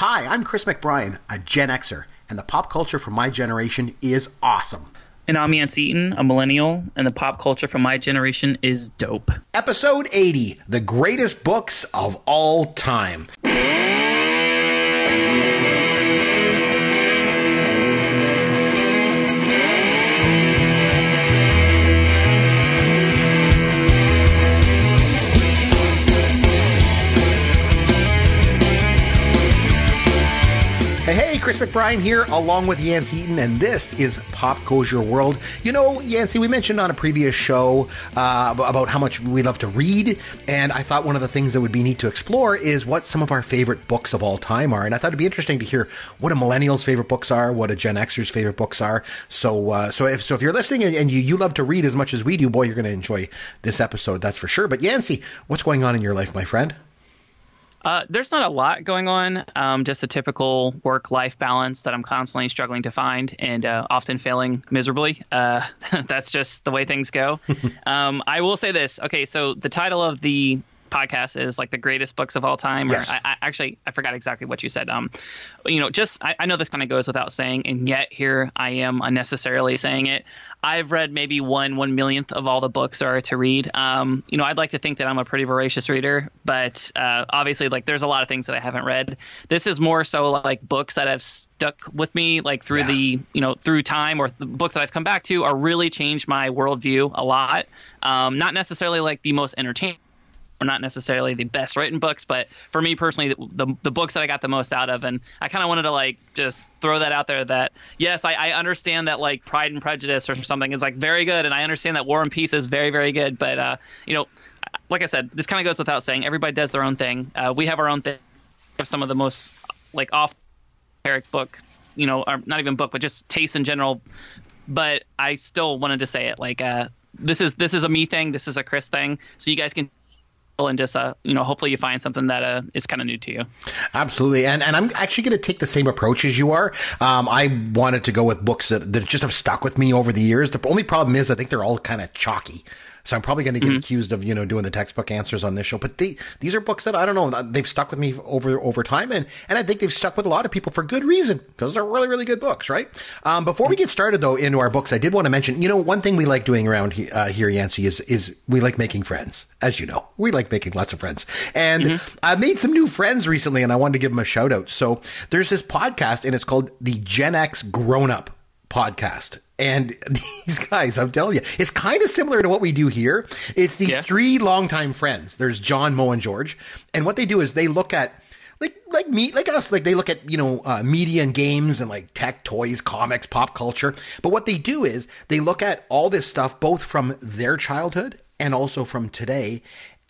Hi, I'm Chris McBrien, a Gen Xer, and the pop culture from my generation is awesome. And I'm Yancey Eaton, a millennial, and the pop culture from my generation is dope. Episode 80 The Greatest Books of All Time. Chris McBride here, along with Yancey Eaton, and this is Pop Goes Your World. You know, Yancey, we mentioned on a previous show uh, about how much we love to read, and I thought one of the things that would be neat to explore is what some of our favorite books of all time are. And I thought it'd be interesting to hear what a millennial's favorite books are, what a Gen Xer's favorite books are. So, uh, so if so, if you're listening and, and you, you love to read as much as we do, boy, you're going to enjoy this episode. That's for sure. But Yancey, what's going on in your life, my friend? Uh, there's not a lot going on, um, just a typical work life balance that I'm constantly struggling to find and uh, often failing miserably. Uh, that's just the way things go. um, I will say this. Okay, so the title of the podcast is like the greatest books of all time. Yes. Or I, I actually I forgot exactly what you said. Um, you know, just I, I know this kind of goes without saying, and yet here I am unnecessarily saying it. I've read maybe one one millionth of all the books there are to read. Um, you know, I'd like to think that I'm a pretty voracious reader, but uh, obviously, like there's a lot of things that I haven't read. This is more so like books that have stuck with me, like through Yeah. the you know through time, or the books that I've come back to, are really changed my worldview a lot. Um, not necessarily like the most entertaining not necessarily the best written books, but for me personally, the, the, the books that I got the most out of, and I kind of wanted to like just throw that out there. That yes, I, I understand that like Pride and Prejudice or something is like very good, and I understand that War and Peace is very very good, but uh, you know, like I said, this kind of goes without saying. Everybody does their own thing. Uh, we have our own thing. Some of the most like off Eric book, you know, or not even book, but just taste in general. But I still wanted to say it like uh, this is this is a me thing, this is a Chris thing, so you guys can and just uh, you know hopefully you find something that uh, is kind of new to you. Absolutely, and and I'm actually going to take the same approach as you are. Um, I wanted to go with books that, that just have stuck with me over the years. The only problem is I think they're all kind of chalky. So I'm probably going to get accused of you know doing the textbook answers on this show. But they these are books that I don't know they've stuck with me over over time, and and I think they've stuck with a lot of people for good reason because they're really really good books, right? Um, before we get started though into our books, I did want to mention you know one thing we like doing around he, uh, here, Yancey, is is we like making friends. As you know, we like making lots of friends, and I made some new friends recently, and I wanted to give them a shout out. So there's this podcast, and it's called the Gen X Grown Up podcast. And these guys, I'm telling you, it's kind of similar to what we do here. It's these Yeah. three longtime friends. There's John, Mo, and George. And what they do is they look at like like me like us like they look at you know uh, media and games and like tech toys comics pop culture but what they do is they look at all this stuff both from their childhood and also from today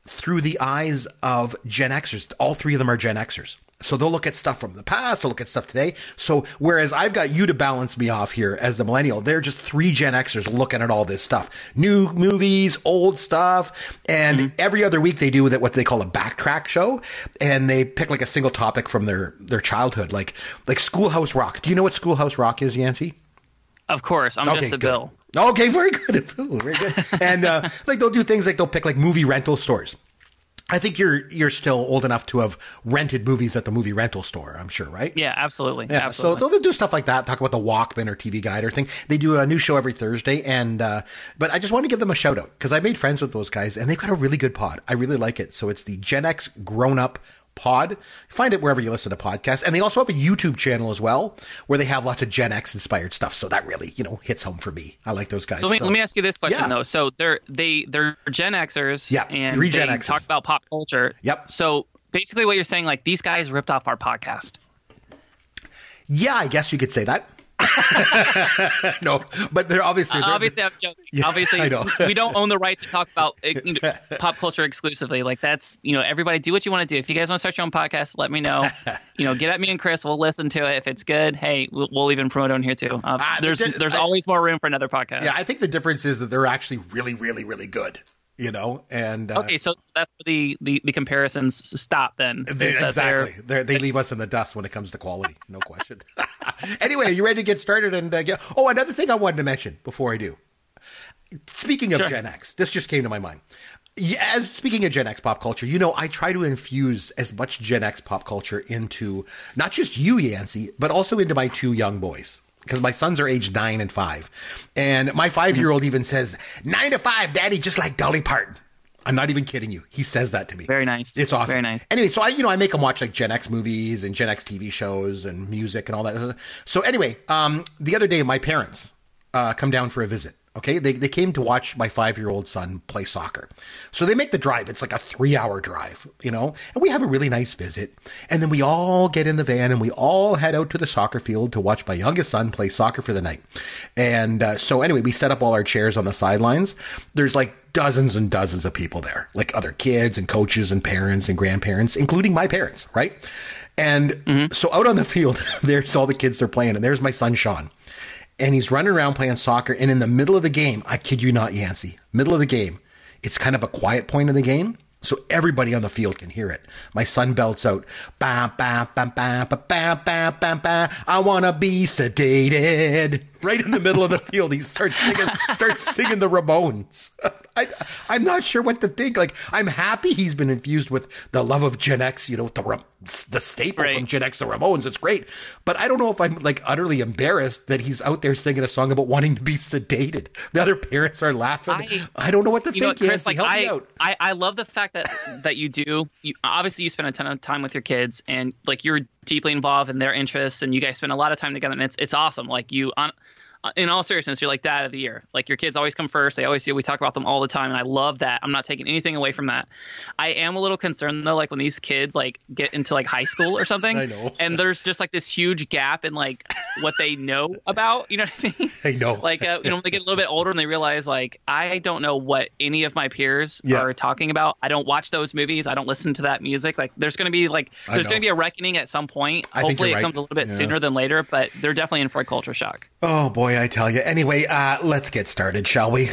through the eyes of gen xers all three of them are gen xers so they'll look at stuff from the past, they'll look at stuff today. So whereas I've got you to balance me off here as the millennial, they're just three Gen Xers looking at all this stuff. New movies, old stuff. And every other week they do that what they call a backtrack show. And they pick like a single topic from their, their childhood, like like Schoolhouse Rock. Do you know what Schoolhouse Rock is, Yancey? Of course, I'm just a good. bill. Okay, very good. Very good. and uh, like they'll do things like they'll pick like movie rental stores. I think you're you're still old enough to have rented movies at the movie rental store. I'm sure, right? Yeah, absolutely. Yeah, absolutely. so they'll do stuff like that. Talk about the Walkman or TV Guide or thing. They do a new show every Thursday, and uh, but I just want to give them a shout out because I made friends with those guys, and they've got a really good pod. I really like it. So it's the Gen X Grown Up Pod. Find it wherever you listen to podcasts, and they also have a YouTube channel as well where they have lots of Gen X inspired stuff. So that really you know hits home for me. I like those guys. So let, let me ask you this question Yeah. though. So they're they they're Gen Xers, Yeah, and they Xers. talk about pop culture. Yep. So basically, what you're saying, like these guys ripped off our podcast. yeah, I guess you could say that. no, but they're obviously they're, Obviously, I'm joking. Yeah, Obviously, I know. we don't own the right to talk about uh, you know, pop culture exclusively. Like that's you know, everybody do what you want to do. If you guys want to start your own podcast, let me know. you know, get at me and Chris. We'll listen to it. If it's good, hey, we'll, we'll even promote on here too. Uh, there's there's I- always more room for another podcast. Yeah, I think the difference is that they're actually really, really, really good. You know, and uh, Okay, so that's where the, the, the comparisons stop then. They- exactly. They're, they leave us in the dust when it comes to quality. No question. anyway, are you ready to get started? And uh, get, oh, another thing I wanted to mention before I do. Speaking of Sure. Gen X, this just came to my mind. Yeah, as speaking of Gen X pop culture, you know, I try to infuse as much Gen X pop culture into not just you, Yancey, but also into my two young boys. Because my sons are aged nine and five. And my five year old even says, nine to five, daddy, just like Dolly Parton. I'm not even kidding you. He says that to me. Very nice. It's awesome. Very nice. Anyway, so I, you know, I make him watch like Gen X movies and Gen X TV shows and music and all that. So anyway, um, the other day, my parents uh, come down for a visit. Okay, they, they came to watch my five year old son play soccer. So they make the drive. It's like a three hour drive, you know, and we have a really nice visit. And then we all get in the van and we all head out to the soccer field to watch my youngest son play soccer for the night. And uh, so anyway, we set up all our chairs on the sidelines. There's like dozens and dozens of people there, like other kids and coaches and parents and grandparents, including my parents, right? And mm-hmm. so out on the field, there's all the kids they're playing, and there's my son Sean and he's running around playing soccer. And in the middle of the game, I kid you not, Yancey, middle of the game, it's kind of a quiet point in the game. So everybody on the field can hear it. My son belts out, ba ba ba ba ba ba ba ba ba. I wanna be sedated. Right in the middle of the field, he starts singing, starts singing the Ramones. I, I'm not sure what to think. Like, I'm happy he's been infused with the love of Gen X. You know, the the staple right. from Gen X, the Ramones. It's great, but I don't know if I'm like utterly embarrassed that he's out there singing a song about wanting to be sedated. The other parents are laughing. I, I don't know what to think. Know what, Chris, like, help I, me out. I, I love the fact that that you do. You, obviously, you spend a ton of time with your kids, and like you're deeply involved in their interests, and you guys spend a lot of time together, and it's it's awesome. Like you on in all seriousness, you're like dad of the year. Like your kids always come first. They always do. We talk about them all the time, and I love that. I'm not taking anything away from that. I am a little concerned though, like when these kids like get into like high school or something, I know. and there's just like this huge gap in like what they know about. You know what I mean? I know. Like uh, you know, when they get a little bit older and they realize like I don't know what any of my peers yeah. are talking about. I don't watch those movies. I don't listen to that music. Like there's going to be like there's going to be a reckoning at some point. I Hopefully, it right. comes a little bit yeah. sooner than later, but they're definitely in for a culture shock. Oh boy, I tell you. Anyway Anyway, uh, let's get started, shall we?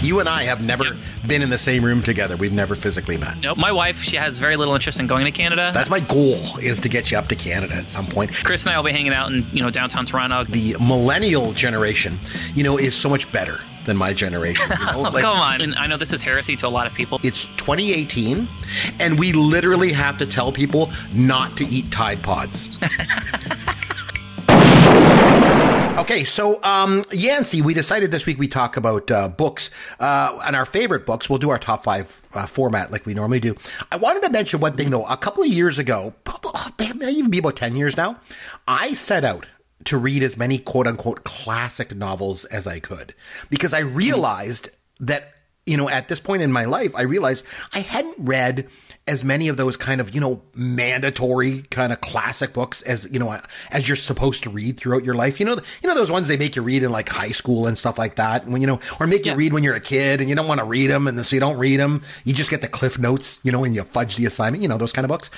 You and I have never yep. been in the same room together. We've never physically met. Nope. My wife, she has very little interest in going to Canada. That's my goal is to get you up to Canada at some point. Chris and I will be hanging out in, you know, downtown Toronto. The millennial generation, you know, is so much better than my generation. You know? like, Come on. And I know this is heresy to a lot of people. It's 2018, and we literally have to tell people not to eat Tide Pods. Okay, so um, Yancey, we decided this week we talk about uh, books uh, and our favorite books. We'll do our top five uh, format like we normally do. I wanted to mention one thing though. A couple of years ago, probably maybe even be about ten years now, I set out to read as many quote unquote classic novels as I could because I realized that you know at this point in my life, I realized I hadn't read as many of those kind of, you know, mandatory kind of classic books as, you know, as you're supposed to read throughout your life. You know, you know, those ones they make you read in like high school and stuff like that. When, you know, or make yeah. you read when you're a kid and you don't want to read them. And so you don't read them. You just get the cliff notes, you know, and you fudge the assignment, you know, those kind of books.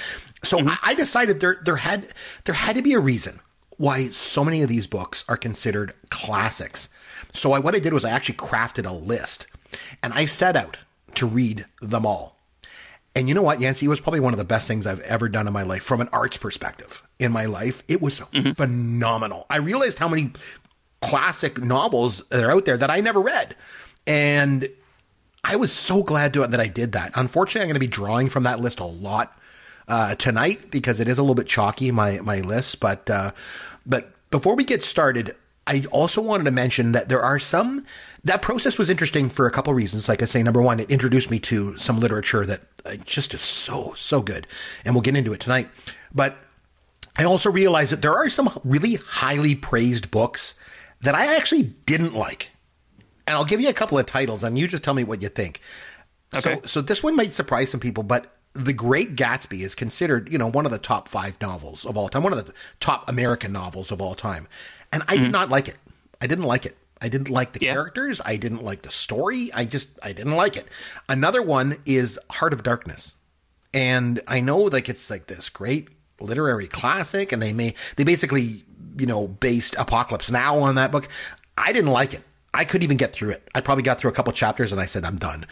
So mm-hmm. I decided there, there had, there had to be a reason why so many of these books are considered classics. So I, what I did was I actually crafted a list and I set out to read them all. And you know what, Yancey? It was probably one of the best things I've ever done in my life from an arts perspective in my life. It was mm-hmm. phenomenal. I realized how many classic novels that are out there that I never read. And I was so glad to, that I did that. Unfortunately, I'm going to be drawing from that list a lot uh, tonight because it is a little bit chalky, my, my list. But, uh, but before we get started, I also wanted to mention that there are some that process was interesting for a couple reasons. Like I say, number one, it introduced me to some literature that uh, just is so, so good. And we'll get into it tonight. But I also realized that there are some really highly praised books that I actually didn't like. And I'll give you a couple of titles and you just tell me what you think. Okay. So, so this one might surprise some people, but The Great Gatsby is considered, you know, one of the top five novels of all time, one of the top American novels of all time. And I mm-hmm. did not like it. I didn't like it. I didn't like the yeah. characters. I didn't like the story. I just I didn't like it. Another one is Heart of Darkness. And I know like it's like this great literary classic and they may they basically, you know, based Apocalypse Now on that book. I didn't like it. I couldn't even get through it. I probably got through a couple chapters and I said I'm done.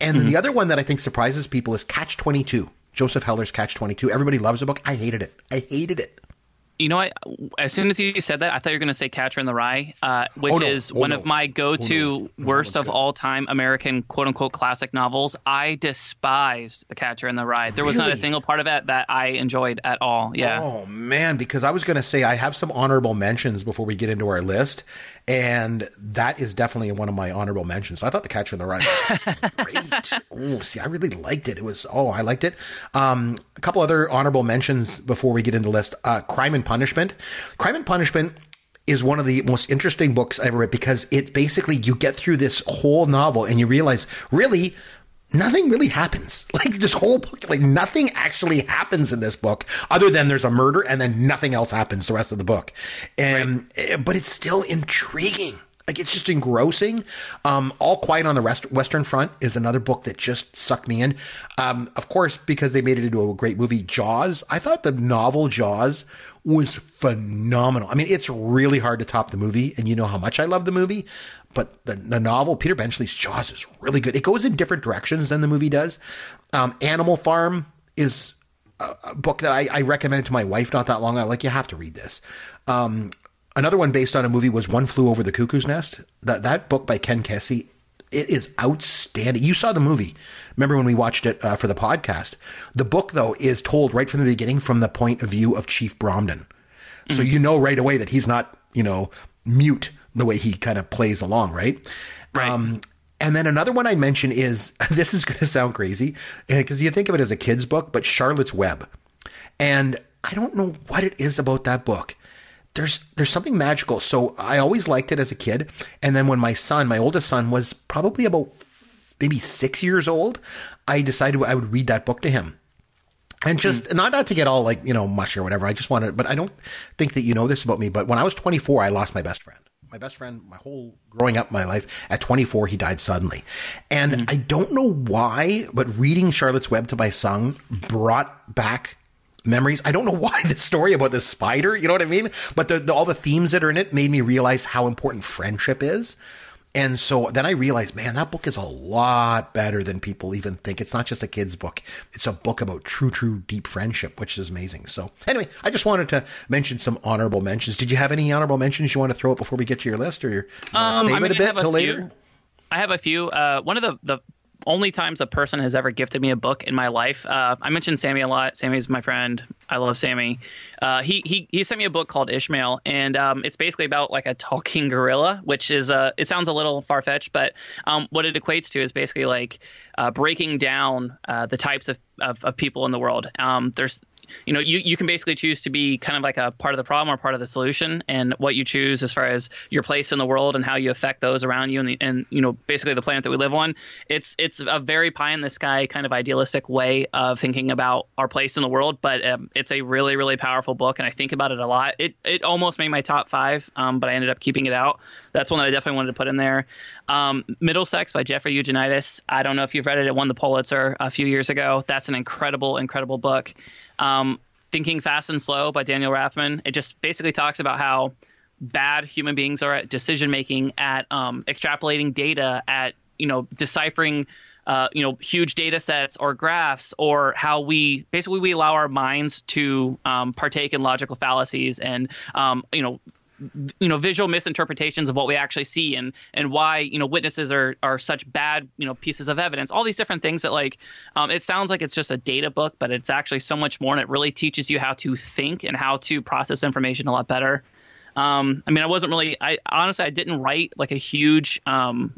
And mm-hmm. the other one that I think surprises people is Catch 22. Joseph Heller's Catch 22. Everybody loves the book. I hated it. I hated it you know what? As soon as you said that, I thought you were going to say Catcher in the Rye, uh, which Oh, no. is Oh, one no. of my go-to Oh, no. Worst of all time American quote unquote classic novels. I despised The Catcher in the Rye. There was not a single part of it that I enjoyed at all. Yeah. Oh man, because I was going to say I have some honorable mentions before we get into our list, and that is definitely one of my honorable mentions. I thought The Catcher in the Rye was great. oh, see, I really liked it. It was oh, I liked it. Um, a couple other honorable mentions before we get into the list. Uh, Crime and Punishment. Crime and Punishment is one of the most interesting books I ever read because it basically you get through this whole novel and you realize really nothing really happens. Like this whole book, like nothing actually happens in this book other than there's a murder and then nothing else happens the rest of the book. And eh, but it's still intriguing. Like it's just engrossing. Um, All Quiet on the Rest- Western Front is another book that just sucked me in. Um, of course, because they made it into a great movie, Jaws. I thought the novel Jaws was phenomenal. I mean, it's really hard to top the movie, and you know how much I love the movie. But the, the novel, Peter Benchley's Jaws, is really good. It goes in different directions than the movie does. Um, Animal Farm is a, a book that I, I recommended to my wife not that long ago. Like, you have to read this. Um, another one based on a movie was One Flew Over the Cuckoo's Nest. That that book by Ken Kesey, it is outstanding. You saw the movie. Remember when we watched it uh, for the podcast? The book though is told right from the beginning from the point of view of Chief Bromden. So you know right away that he's not, you know, mute the way he kind of plays along, right? Right. Um, and then another one I mention is this is going to sound crazy because you think of it as a kid's book, but Charlotte's Web. And I don't know what it is about that book. There's there's something magical. So I always liked it as a kid, and then when my son, my oldest son, was probably about f- maybe six years old, I decided I would read that book to him. And just not not to get all like you know mushy or whatever. I just wanted, but I don't think that you know this about me. But when I was 24, I lost my best friend. My best friend, my whole growing up, my life. At 24, he died suddenly, and mm-hmm. I don't know why. But reading Charlotte's Web to my son brought back memories. I don't know why the story about this spider, you know what I mean? But the, the, all the themes that are in it made me realize how important friendship is. And so then I realized, man, that book is a lot better than people even think. It's not just a kid's book. It's a book about true, true, deep friendship, which is amazing. So anyway, I just wanted to mention some honorable mentions. Did you have any honorable mentions you want to throw out before we get to your list or you Um, save I mean, it a bit till later? I have a few. Uh, one of the, the only times a person has ever gifted me a book in my life. Uh, I mentioned Sammy a lot. Sammy's my friend. I love Sammy. Uh, he he he sent me a book called Ishmael, and um, it's basically about like a talking gorilla, which is uh, it sounds a little far fetched, but um, what it equates to is basically like uh, breaking down uh, the types of, of, of people in the world. Um, there's you know, you, you can basically choose to be kind of like a part of the problem or part of the solution, and what you choose as far as your place in the world and how you affect those around you, and the, and you know, basically the planet that we live on. It's it's a very pie in the sky kind of idealistic way of thinking about our place in the world, but um, it's a really really powerful book, and I think about it a lot. It it almost made my top five, um, but I ended up keeping it out. That's one that I definitely wanted to put in there. Um, Middlesex by Jeffrey Eugenides. I don't know if you've read it. It won the Pulitzer a few years ago. That's an incredible incredible book. Um, Thinking Fast and Slow by Daniel Kahneman. It just basically talks about how bad human beings are at decision making, at um, extrapolating data, at you know deciphering. Uh, you know, huge data sets or graphs, or how we basically we allow our minds to um, partake in logical fallacies and um, you know you know visual misinterpretations of what we actually see and and why you know witnesses are are such bad you know pieces of evidence. All these different things that like um, it sounds like it's just a data book but it's actually so much more and it really teaches you how to think and how to process information a lot better. Um, i mean i wasn't really i honestly i didn't write like a huge um,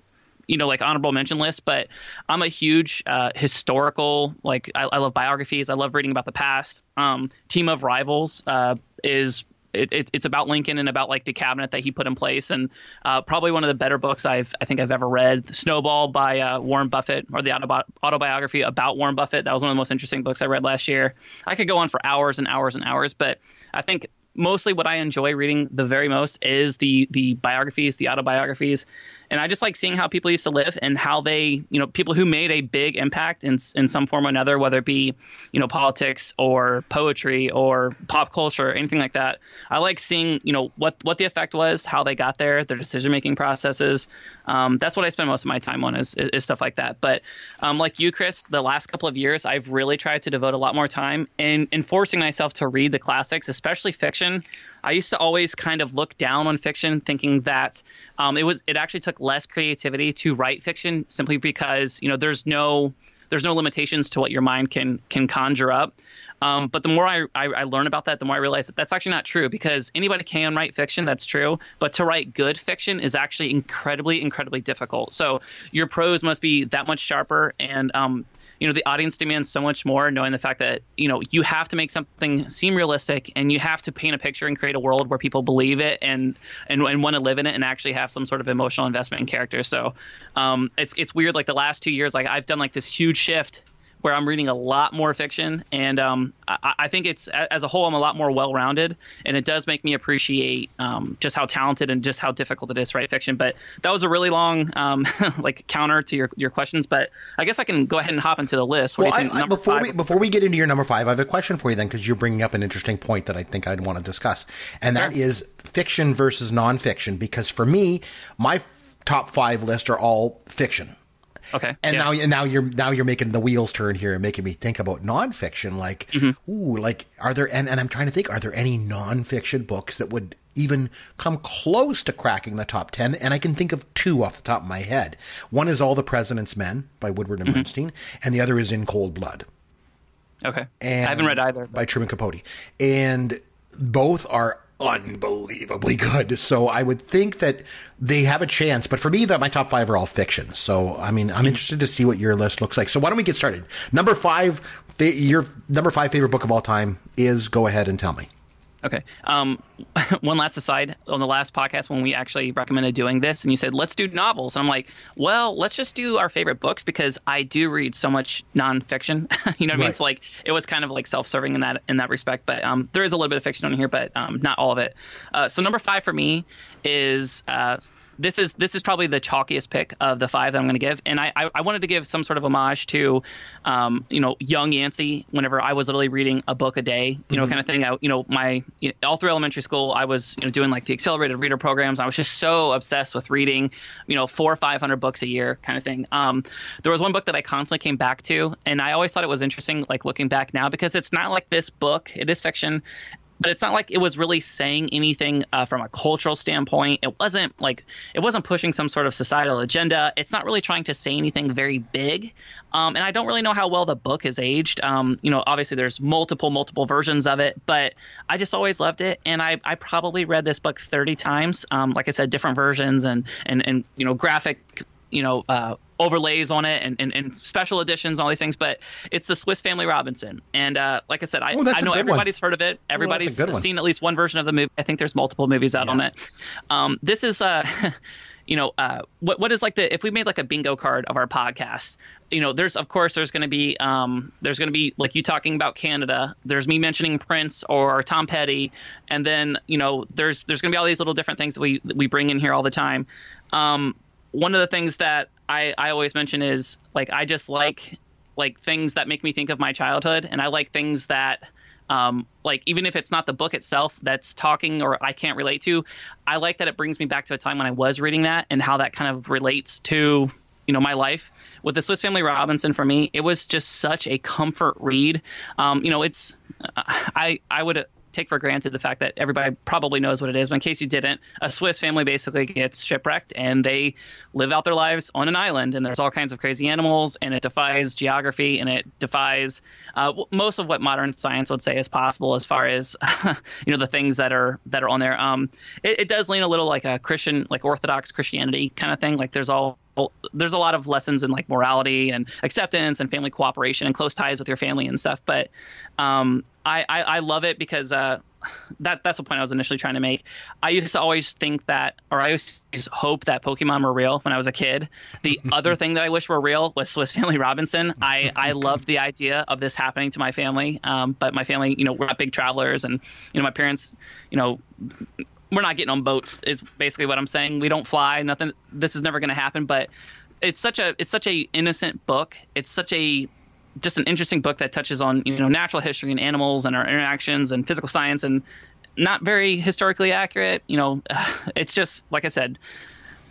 you know like honorable mention list but i'm a huge uh, historical like I, I love biographies. I love reading about the past. Um, team of rivals uh, is it, it, it's about Lincoln and about like the cabinet that he put in place, and uh, probably one of the better books I've I think I've ever read. Snowball by uh, Warren Buffett, or the autobi- autobiography about Warren Buffett. That was one of the most interesting books I read last year. I could go on for hours and hours and hours, but I think mostly what I enjoy reading the very most is the the biographies, the autobiographies, and I just like seeing how people used to live and how they, you know, people who made a big impact in in some form or another, whether it be, you know, politics or poetry or pop culture, or anything like that. I like seeing, you know, what what the effect was, how they got there, their decision making processes. Um, that's what I spend most of my time on is, is, stuff like that. But um, like you, Chris, the last couple of years, I've really tried to devote a lot more time in, in forcing myself to read the classics, especially fiction. I used to always kind of look down on fiction, thinking that um, it was it actually took less creativity to write fiction simply because you know there's no there's no limitations to what your mind can can conjure up. Um, but the more I, I, I, learn about that, the more I realize that that's actually not true because anybody can write fiction, that's true. But to write good fiction is actually incredibly, incredibly difficult. So your prose must be that much sharper. And um, you know the audience demands so much more knowing the fact that you know you have to make something seem realistic and you have to paint a picture and create a world where people believe it and and, and want to live in it and actually have some sort of emotional investment in characters so um, it's it's weird like the last two years like i've done like this huge shift where I'm reading a lot more fiction, and um, I, I, think it's as a whole I'm a lot more well-rounded, and it does make me appreciate um, just how talented and just how difficult it is to write fiction. But that was a really long um, like counter to your, your questions, but I guess I can go ahead and hop into the list. What well, I, I, before five? we before we get into your number five, I have a question for you then because you're bringing up an interesting point that I think I'd want to discuss, and that sure. is fiction versus nonfiction. Because for me, my top five list are all fiction Okay. And yeah. now, and now you're now you're making the wheels turn here and making me think about nonfiction. Like, mm-hmm. ooh, like are there? And, and I'm trying to think, are there any nonfiction books that would even come close to cracking the top 10 and i can think of two off the top of my head one is all the president's men by woodward and mm-hmm. bernstein and the other is in cold blood okay and i haven't read either but. by truman capote and both are unbelievably good. So I would think that they have a chance. But for me, that my top five are all fiction. So I mean, I'm interested to see what your list looks like. So why don't we get started? Number five, your number five favorite book of all time is. Go ahead and tell me. Okay. Um, one last aside on the last podcast when we actually recommended doing this, and you said let's do novels, and I'm like, well, let's just do our favorite books because I do read so much nonfiction. you know what right. I mean? It's like it was kind of like self-serving in that in that respect, but um, there is a little bit of fiction on here, but um, not all of it. Uh, so number five for me is uh, this is this is probably the chalkiest pick of the five that I'm going to give, and I, I, I wanted to give some sort of homage to, um, you know, young Yancey. Whenever I was literally reading a book a day, you know, mm-hmm. kind of thing. I, you know, my you know, all through elementary school, I was you know doing like the accelerated reader programs. I was just so obsessed with reading, you know, four or five hundred books a year, kind of thing. Um, there was one book that I constantly came back to, and I always thought it was interesting, like looking back now, because it's not like this book. It is fiction, but it's not like it was really saying anything uh, from a cultural standpoint. It wasn't like it wasn't pushing some sort of societal agenda. It's not really trying to say anything very big. Um, and I don't really know how well the book is aged. Um, you know, obviously there's multiple, multiple versions of it, but I just always loved it. And I, I probably read this book 30 times. Um, like I said, different versions and, and, and, you know, graphic, you know, uh, overlays on it and, and, and, special editions and all these things, but it's the Swiss Family Robinson. And uh, like I said, I, oh, I know everybody's one. heard of it. Everybody's oh, seen at least one version of the movie. I think there's multiple movies out yeah. on it. Um, this is, uh, you know, uh, what what is like the if we made like a bingo card of our podcast, you know, there's of course there's going to be um, there's going to be like you talking about Canada. There's me mentioning Prince or Tom Petty, and then you know there's there's going to be all these little different things that we that we bring in here all the time. Um, one of the things that I, I always mention is like I just like like things that make me think of my childhood, and I like things that um, like even if it's not the book itself that's talking or I can't relate to, I like that it brings me back to a time when I was reading that and how that kind of relates to you know my life. With the Swiss Family Robinson, for me, it was just such a comfort read. Um, you know, it's I I would take for granted the fact that everybody probably knows what it is. But in case you didn't, a Swiss family basically gets shipwrecked and they live out their lives on an island. And there's all kinds of crazy animals, and it defies geography and it defies uh, most of what modern science would say is possible as far as you know the things that are that are on there. Um, it, it does lean a little like a Christian, like Orthodox Christianity kind of thing. Like there's all there's a lot of lessons in like morality and acceptance and family cooperation and close ties with your family and stuff. But um, I, I, I love it because uh, that that's the point I was initially trying to make. I used to always think that, or I used to hope that Pokemon were real when I was a kid. The other thing that I wish were real was Swiss Family Robinson. I I loved the idea of this happening to my family, um, but my family, you know, we're not big travelers, and you know, my parents, you know, we're not getting on boats. Is basically what I'm saying. We don't fly. Nothing. This is never going to happen. But it's such a it's such a innocent book. It's such a just an interesting book that touches on you know natural history and animals and our interactions and physical science and not very historically accurate. You know, it's just like I said,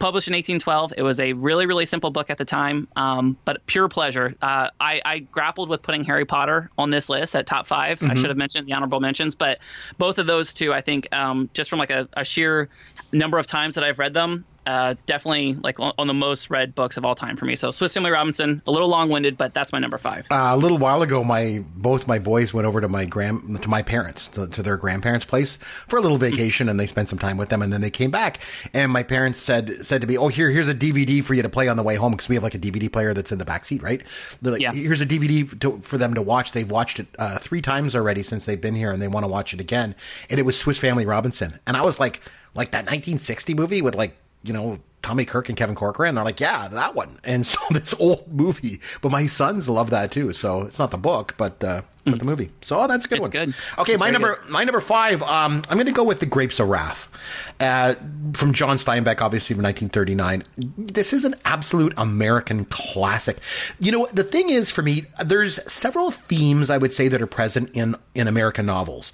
published in 1812. It was a really, really simple book at the time, um, but pure pleasure. Uh, I, I, grappled with putting Harry Potter on this list at top 5 mm-hmm. I should have mentioned the honorable mentions, but both of those two, I think, um, just from like a, a, sheer number of times that I've read them, uh, definitely like on, the most read books of all time for me. So Swiss Family Robinson, a little long winded, but that's my number five. Uh, a little while ago, my both my boys went over to my grand to my parents to, to, their grandparents' place for a little vacation, and they spent some time with them, and then they came back, and my parents said said to me, "Oh, here here's a DVD for you to play on the way home because we have like a DVD player that's in the back seat, right? They're like, yeah. here's a DVD to, for them to watch. They've watched it uh, three times already since they've been here, and they want to watch it again. And it was Swiss Family Robinson, and I was like." Like that 1960 movie with like you know Tommy Kirk and Kevin Corcoran. They're like, yeah, that one. And so this old movie, but my sons love that too. So it's not the book, but uh, but the movie. So oh, that's a good it's one. Good. Okay, it's my number good. my number five. Um, I'm going to go with the Grapes of Wrath, uh, from John Steinbeck, obviously from 1939. This is an absolute American classic. You know, the thing is for me, there's several themes I would say that are present in in American novels,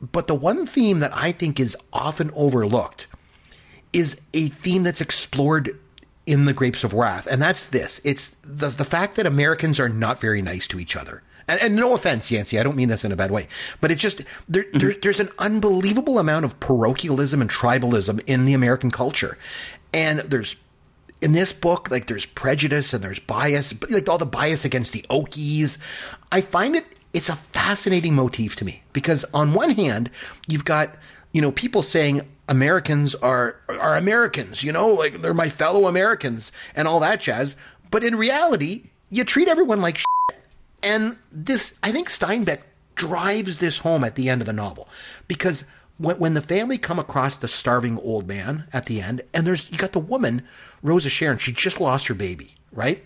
but the one theme that I think is often overlooked is a theme that's explored in the Grapes of Wrath, and that's this: it's the the fact that Americans are not very nice to each other. And, and no offense, Yancey, I don't mean this in a bad way, but it's just there, mm-hmm. there, there's an unbelievable amount of parochialism and tribalism in the American culture, and there's in this book, like there's prejudice and there's bias, but like all the bias against the Okies. I find it it's a fascinating motif to me because on one hand, you've got you know people saying Americans are are Americans, you know, like they're my fellow Americans and all that jazz. But in reality, you treat everyone like shit. And this, I think Steinbeck drives this home at the end of the novel because when, when the family come across the starving old man at the end, and there's you got the woman, Rose of Sharon, she just lost her baby, right?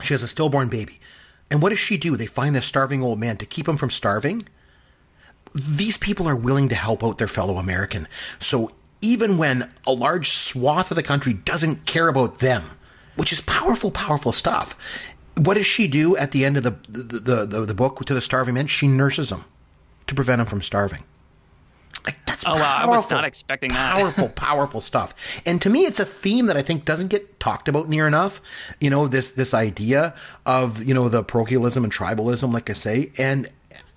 She has a stillborn baby. And what does she do? They find this starving old man to keep him from starving these people are willing to help out their fellow American. So even when a large swath of the country doesn't care about them, which is powerful, powerful stuff, what does she do at the end of the the, the, the book to the starving men? She nurses them to prevent them from starving. Like that's oh, powerful, wow. I was not expecting that. powerful, powerful stuff. And to me, it's a theme that I think doesn't get talked about near enough. You know, this this idea of you know the parochialism and tribalism, like I say, and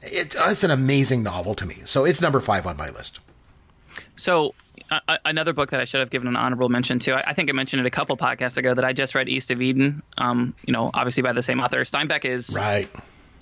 it, it's an amazing novel to me. So it's number five on my list. So uh, another book that I should have given an honorable mention to. I, I, think I mentioned it a couple podcasts ago that I just read East of Eden. Um, you know, obviously by the same author. Steinbeck is right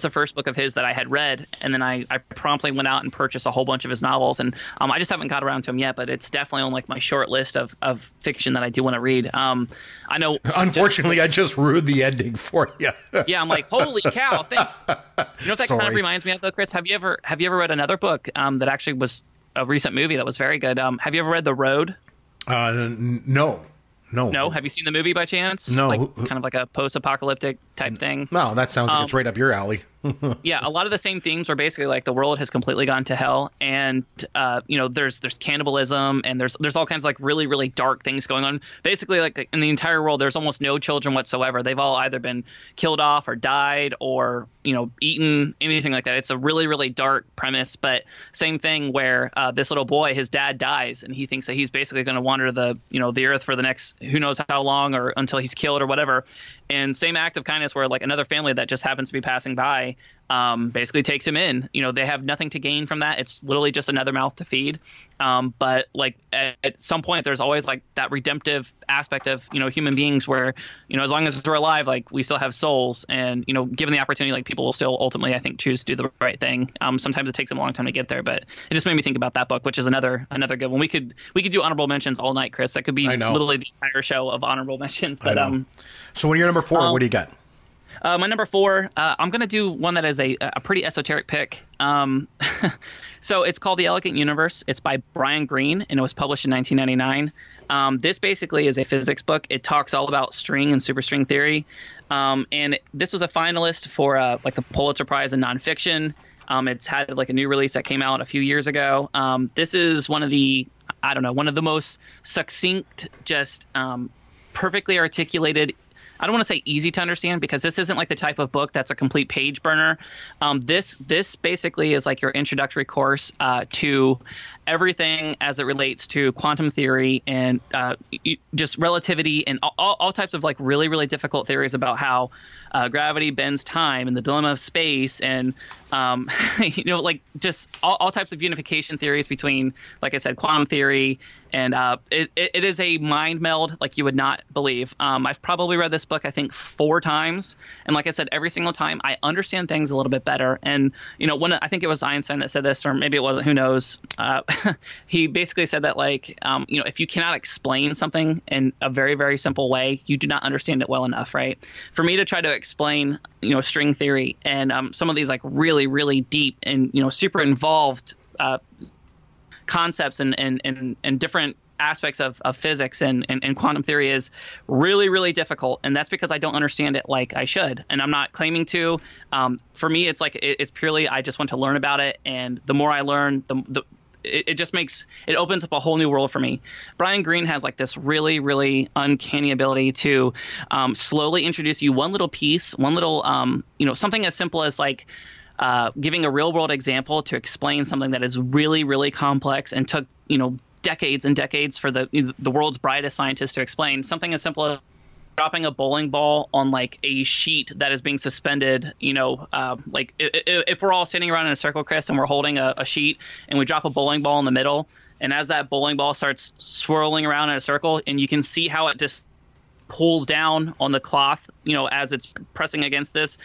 the first book of his that I had read, and then I, I promptly went out and purchased a whole bunch of his novels, and um, I just haven't got around to him yet. But it's definitely on like my short list of, of fiction that I do want to read. Um, I know. Unfortunately, just, I just ruined the ending for you. yeah, I'm like, holy cow! Thank, you know what that Sorry. kind of reminds me of, though, Chris? Have you ever have you ever read another book um, that actually was a recent movie that was very good? Um, have you ever read The Road? Uh, no. No. No. Have you seen the movie by chance? No. It's like, kind of like a post-apocalyptic type thing. No, that sounds like um, it's right up your alley. yeah, a lot of the same themes are basically like the world has completely gone to hell, and uh, you know, there's there's cannibalism and there's there's all kinds of like really really dark things going on. Basically, like in the entire world, there's almost no children whatsoever. They've all either been killed off or died or you know eaten, anything like that. It's a really really dark premise, but same thing where uh, this little boy, his dad dies, and he thinks that he's basically going to wander the you know the earth for the next who knows how long or until he's killed or whatever. And same act of kindness where like another family that just happens to be passing by um, basically takes him in. You know, they have nothing to gain from that. It's literally just another mouth to feed. Um, but like at, at, some point, there's always like that redemptive aspect of you know human beings where you know as long as we're alive, like we still have souls, and you know given the opportunity, like people will still ultimately I think choose to do the right thing. Um, sometimes it takes them a long time to get there, but it just made me think about that book, which is another another good one. We could we could do honorable mentions all night, Chris. That could be literally the entire show of honorable mentions. But um, so when you're number four, what do you got? Uh, my number four, uh, I'm going to do one that is a, a pretty esoteric pick. Um, so it's called The Elegant Universe. It's by Brian Greene, and it was published in 1999. Um, this basically is a physics book. It talks all about string and superstring theory. Um, and this was a finalist for uh, like the Pulitzer Prize in nonfiction. Um, it's had like a new release that came out a few years ago. Um, this is one of the I don't know one of the most succinct, just um, perfectly articulated I don't want to say easy to understand because this isn't like the type of book that's a complete page burner. Um, this this basically is like your introductory course uh, to everything as it relates to quantum theory and uh, just relativity and all, all, types of like really really difficult theories about how uh, gravity bends time and the dilemma of space and um, you know like just all, all, types of unification theories between like I said quantum theory and uh, it, it is a mind meld like you would not believe. Um, I've probably read this book I think four times. And like I said every single time I understand things a little bit better. And you know when I think it was Einstein that said this or maybe it wasn't who knows? Uh, he basically said that like um, you know if you cannot explain something in a very very simple way you do not understand it well enough right? For me to try to explain you know string theory and um, some of these like really really deep and you know super involved uh, concepts and, and and and different aspects of, of physics and, and, and, quantum theory is really, really difficult. And that's because I don't understand it like I should. And I'm not claiming to. Um, for me, it's like it, it's purely I just want to learn about it. And the more I learn, the, the it, it, just makes it opens up a whole new world for me. Brian Greene has like this really, really uncanny ability to um, slowly introduce you one little piece, one little, um, you know, something as simple as like uh, giving a real world example to explain something that is really, really complex and took, you know, decades and decades for the the world's brightest scientists to explain. Something as simple as dropping a bowling ball on like a sheet that is being suspended you know uh, like if, if, we're all sitting around in a circle chris and we're holding a, a, sheet and we drop a bowling ball in the middle and as that bowling ball starts swirling around in a circle and you can see how it just pulls down on the cloth you know as it's pressing against this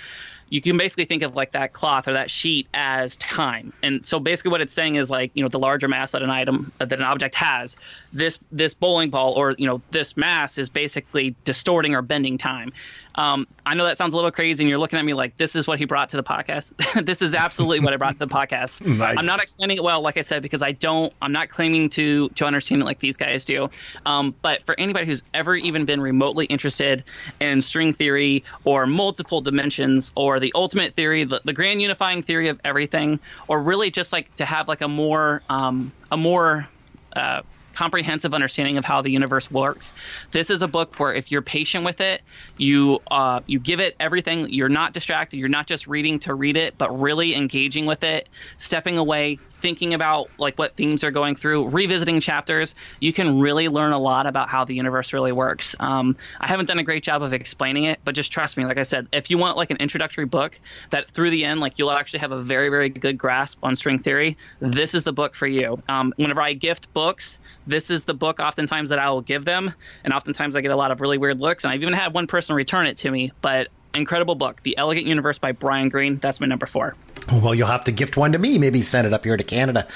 you can basically think of like that cloth or that sheet as time. And so basically what it's saying is like, you know, the larger mass that an item uh, that an object has, this this bowling ball or, you know, this mass is basically distorting or bending time. Um, I know that sounds a little crazy, and you're looking at me like this is what he brought to the podcast. this is absolutely what I brought to the podcast. Nice. I'm not explaining it well, like I said, because I don't. I'm not claiming to to understand it like these guys do. Um, but for anybody who's ever even been remotely interested in string theory or multiple dimensions or the ultimate theory, the, the grand unifying theory of everything, or really just like to have like a more um, a more uh, comprehensive understanding of how the universe works. This is a book where if you're patient with it, you uh, you give it everything. You're not distracted. You're not just reading to read it, but really engaging with it, stepping away, thinking about like what themes are going through, revisiting chapters, you can really learn a lot about how the universe really works. Um, I haven't done a great job of explaining it, but just trust me. Like I said, if you want like an introductory book that through the end, like you'll actually have a very very good grasp on string theory, this is the book for you. Um, whenever I gift books, this is the book oftentimes that I will give them, and oftentimes I get a lot of really weird looks, and I've even had one person return it to me. But incredible book, The Elegant Universe by Brian Greene. That's my number four. Well, you'll have to gift one to me. Maybe send it up here to Canada.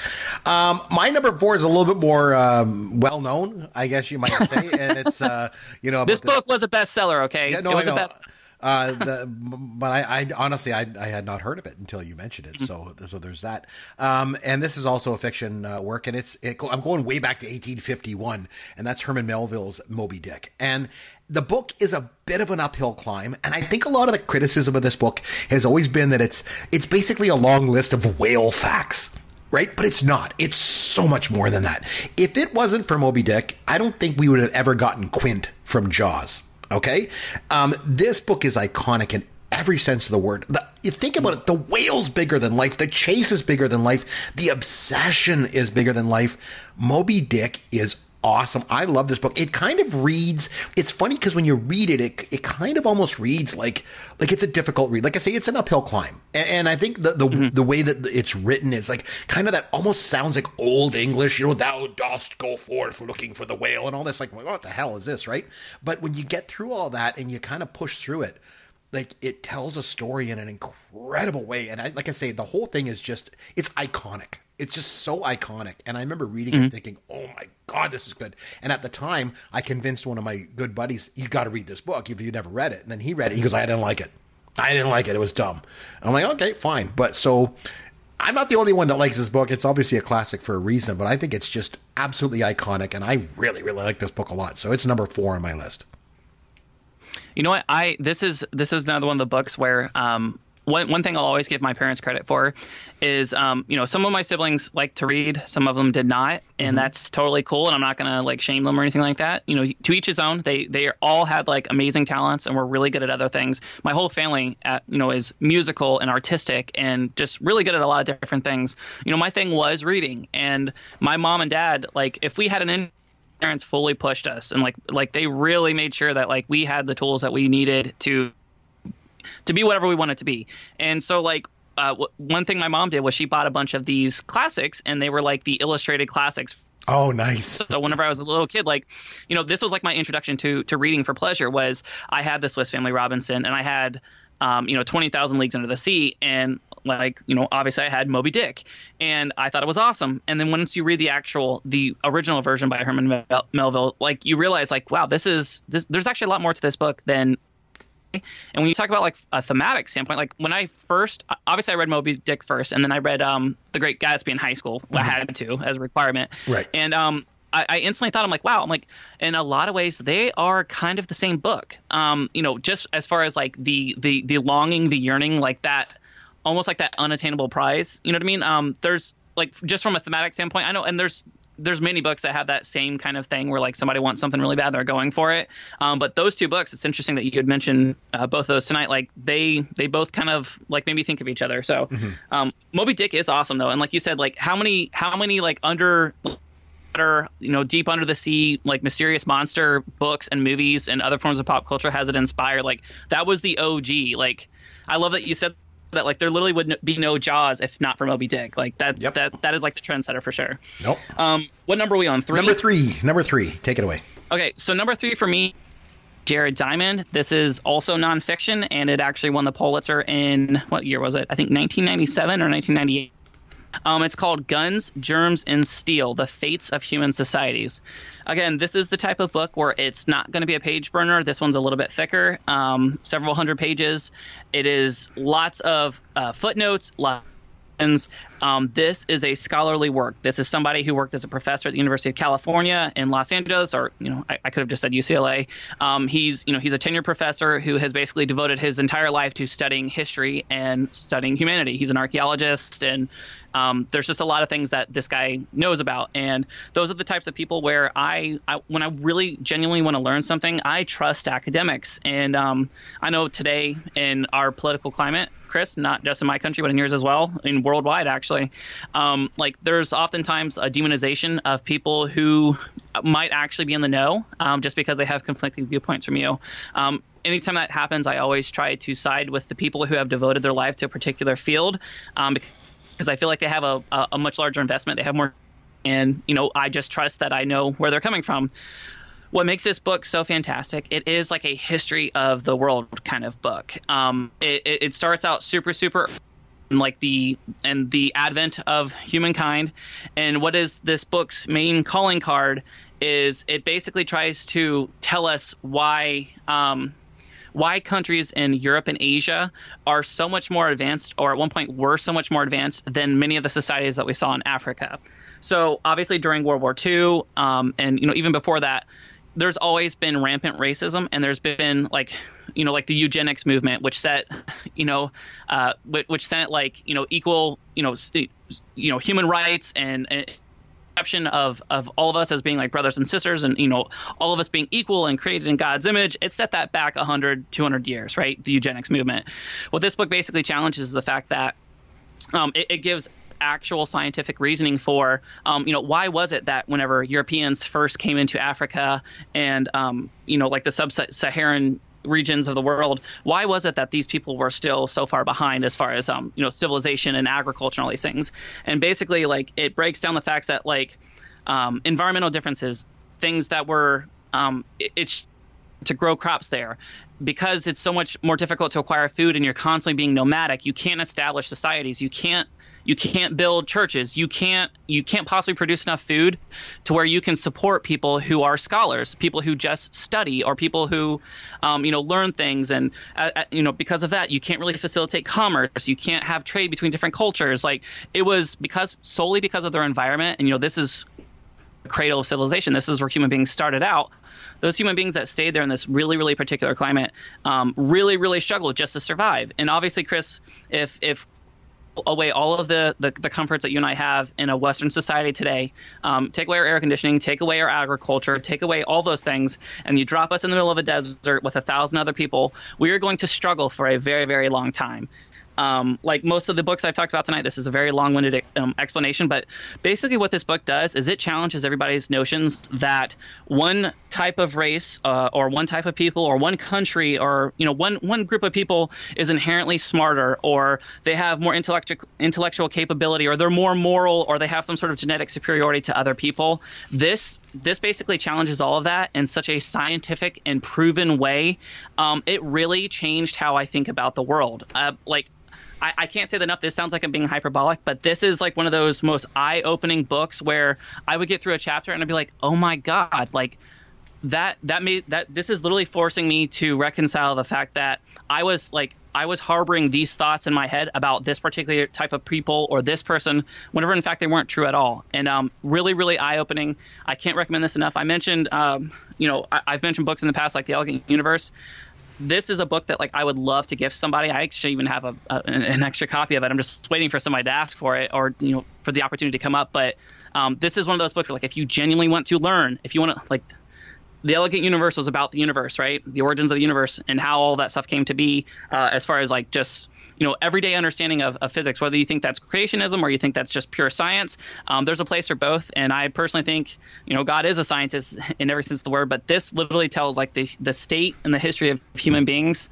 Um, my number four is a little bit more um, well known, I guess you might say, and it's uh, you know this book the, was a bestseller. Okay, yeah, no, it was I know. a best. Uh, the, but I, I honestly I, I, had not heard of it until you mentioned it. So so there's that. Um, and this is also a fiction uh, work, and it's it, I'm going way back to 1851, and that's Herman Melville's Moby Dick. And the book is a bit of an uphill climb, and I think a lot of the criticism of this book has always been that it's it's basically a long list of whale facts right? But it's not. It's so much more than that. If it wasn't for Moby Dick, I don't think we would have ever gotten Quint from Jaws. Okay, um, this book is iconic in every sense of the word. The, you think about it, the whale's bigger than life, the chase is bigger than life, the obsession is bigger than life. Moby Dick is awesome. I love this book. It kind of reads. It's funny because when you read it, it it kind of almost reads like like it's a difficult read. Like I say, it's an uphill climb. And, and I think the the, mm-hmm. the way that it's written is like kind of that almost sounds like old English. You know, thou dost go forth looking for the whale and all this. Like what the hell is this, right? But when you get through all that and you kind of push through it. Like it tells a story in an incredible way, and I, like I say, the whole thing is just—it's iconic it's just so iconic. And I remember reading mm-hmm. it thinking, oh my God, this is good. And at the time, I convinced one of my good buddies, you got to read this book if you never read it. And then he read it. He goes, I didn't like it. I didn't like it. It was dumb. And I'm like, okay, fine. But so I'm not the only one that likes this book. It's obviously a classic for a reason, but I think it's just absolutely iconic. And I really, really like this book a lot. So it's number four on my list. You know what? I this is this is another one of the books where um, one one thing I'll always give my parents credit for is um, you know some of my siblings like to read, some of them did not, and mm-hmm. that's totally cool. And I'm not gonna like shame them or anything like that. You know, to each his own. They they all had like amazing talents and were really good at other things. My whole family, at, you know, is musical and artistic and just really good at a lot of different things. You know, my thing was reading, and my mom and dad like if we had an parents fully pushed us and like like they really made sure that like we had the tools that we needed to to be whatever we want it to be. And so like uh, w- one thing my mom did was she bought a bunch of these classics, and they were like the illustrated classics. Oh, nice! So whenever I was a little kid, like, you know, this was like my introduction to to reading for pleasure. Was I had the Swiss Family Robinson, and I had, um, you know, Twenty Thousand Leagues Under the Sea, and like, you know, obviously I had Moby Dick, and I thought it was awesome. And then once you read the actual, the original version by Herman Melville, like you realize, like, wow, this is this. There's actually a lot more to this book than and when you talk about like a thematic standpoint, like when I first, obviously I read Moby Dick first, and then I read um, The Great Gatsby in high school. Mm-hmm. I had to as a requirement. Right. And um, I, I, instantly thought, I'm like, wow, I'm like, in a lot of ways, they are kind of the same book. Um, you know, just as far as like the the the longing, the yearning, like that, almost like that unattainable prize. You know what I mean? Um, there's like just from a thematic standpoint, I know, and there's there's many books that have that same kind of thing where like somebody wants something really bad, they're going for it. Um, but those two books, it's interesting that you had mentioned uh, both those tonight. Like they they both kind of like made me think of each other. So mm-hmm. um, Moby Dick is awesome though, and like you said, like how many how many like under you know, deep under the sea, like mysterious monster books and movies and other forms of pop culture has it inspired? Like that was the OG. Like I love that you said that like there literally would be no Jaws if not for Moby Dick. Like that yep. that that is like the trendsetter for sure. Nope. Um, what number are we on? Three. Number three. Number three. Take it away. Okay, so number three for me, Jared Diamond. This is also nonfiction, and it actually won the Pulitzer in what year was it? I think 1997 or 1998. Um, it's called Guns, Germs, and Steel The Fates of Human Societies. Again, this is the type of book where it's not going to be a page burner. This one's a little bit thicker, um, several hundred pages. It is lots of uh, footnotes, lots um, this is a scholarly work. This is somebody who worked as a professor at the University of California in Los Angeles, or you know, I, I could have just said UCLA. Um, he's you know he's a tenured professor who has basically devoted his entire life to studying history and studying humanity. He's an archaeologist and um, there's just a lot of things that this guy knows about, and those are the types of people where I, I when I really genuinely want to learn something, I trust academics. And um, I know today in our political climate, Chris, not just in my country, but in yours as well, in worldwide actually. Um, like there's oftentimes a demonization of people who might actually be in the know um, just because they have conflicting viewpoints from you. Um, anytime that happens, I always try to side with the people who have devoted their life to a particular field um, because I feel like they have a, a much larger investment. They have more, and you know, I just trust that I know where they're coming from. What makes this book so fantastic it is like a history of the world kind of book. Um, it, it starts out super super like the and the advent of humankind. And what is this book's main calling card is it basically tries to tell us why um, why countries in Europe and Asia are so much more advanced, or at one point were so much more advanced than many of the societies that we saw in Africa. So obviously during World War II, um, and you know even before that, there's always been rampant racism and there's been like you know like the eugenics movement which set you know uh, which sent like you know equal you know you know human rights and, and conception of of all of us as being like brothers and sisters and you know all of us being equal and created in God's image it set that back 100 200 years right? The eugenics movement. What this book basically challenges is the fact that um, it, it gives actual scientific reasoning for, um, you know, why was it that whenever Europeans first came into Africa and, um, you know, like the sub-Saharan regions of the world, why was it that these people were still so far behind as far as, um, you know, civilization and agriculture and all these things? And basically, like, it breaks down the facts that, like, um, environmental differences, things that were, um, it, it's to grow crops there because it's so much more difficult to acquire food and you're constantly being nomadic you can't establish societies you can't you can't build churches you can't you can't possibly produce enough food to where you can support people who are scholars people who just study or people who um, you know learn things and uh, uh, you know because of that you can't really facilitate commerce you can't have trade between different cultures like it was because solely because of their environment and you know this is the cradle of civilization. This is where human beings started out. Those human beings that stayed there in this really, really particular climate um, really, really struggled just to survive. And obviously, Chris, if if away all of the, the, the, comforts that you and I have in a Western society today, um, take away our air conditioning, take away our agriculture, take away all those things, and you drop us in the middle of a desert with a thousand other people, we are going to struggle for a very, very long time. Um, like most of the books I've talked about tonight, this is a very long-winded um, explanation, but basically what this book does is it challenges everybody's notions that one type of race uh, or one type of people or one country or you know one one group of people is inherently smarter or they have more intellectual intellectual capability or they're more moral or they have some sort of genetic superiority to other people. This this basically challenges all of that in such a scientific and proven way. Um, it really changed how I think about the world. Uh, like I, I can't say that enough. This sounds like I'm being hyperbolic, but this is like one of those most eye-opening books where I would get through a chapter and I'd be like, "Oh my god!" Like that that made that this is literally forcing me to reconcile the fact that I was like I was harboring these thoughts in my head about this particular type of people or this person, whenever in fact they weren't true at all. And um, really, really eye opening. I can't recommend this enough. I mentioned, um, you know, I, have mentioned books in the past like The Elegant Universe this is a book that like I would love to gift somebody. I actually even have a, a, an extra copy of it. I'm just waiting for somebody to ask for it or you know for the opportunity to come up. But um, this is one of those books where like if you genuinely want to learn, if you want to like the elegant universe was about the universe right the origins of the universe and how all that stuff came to be uh, as far as like just you know everyday understanding of, of, physics whether you think that's creationism or you think that's just pure science um, there's a place for both and i personally think you know god is a scientist in every sense of the word but this literally tells like the, the state and the history of human beings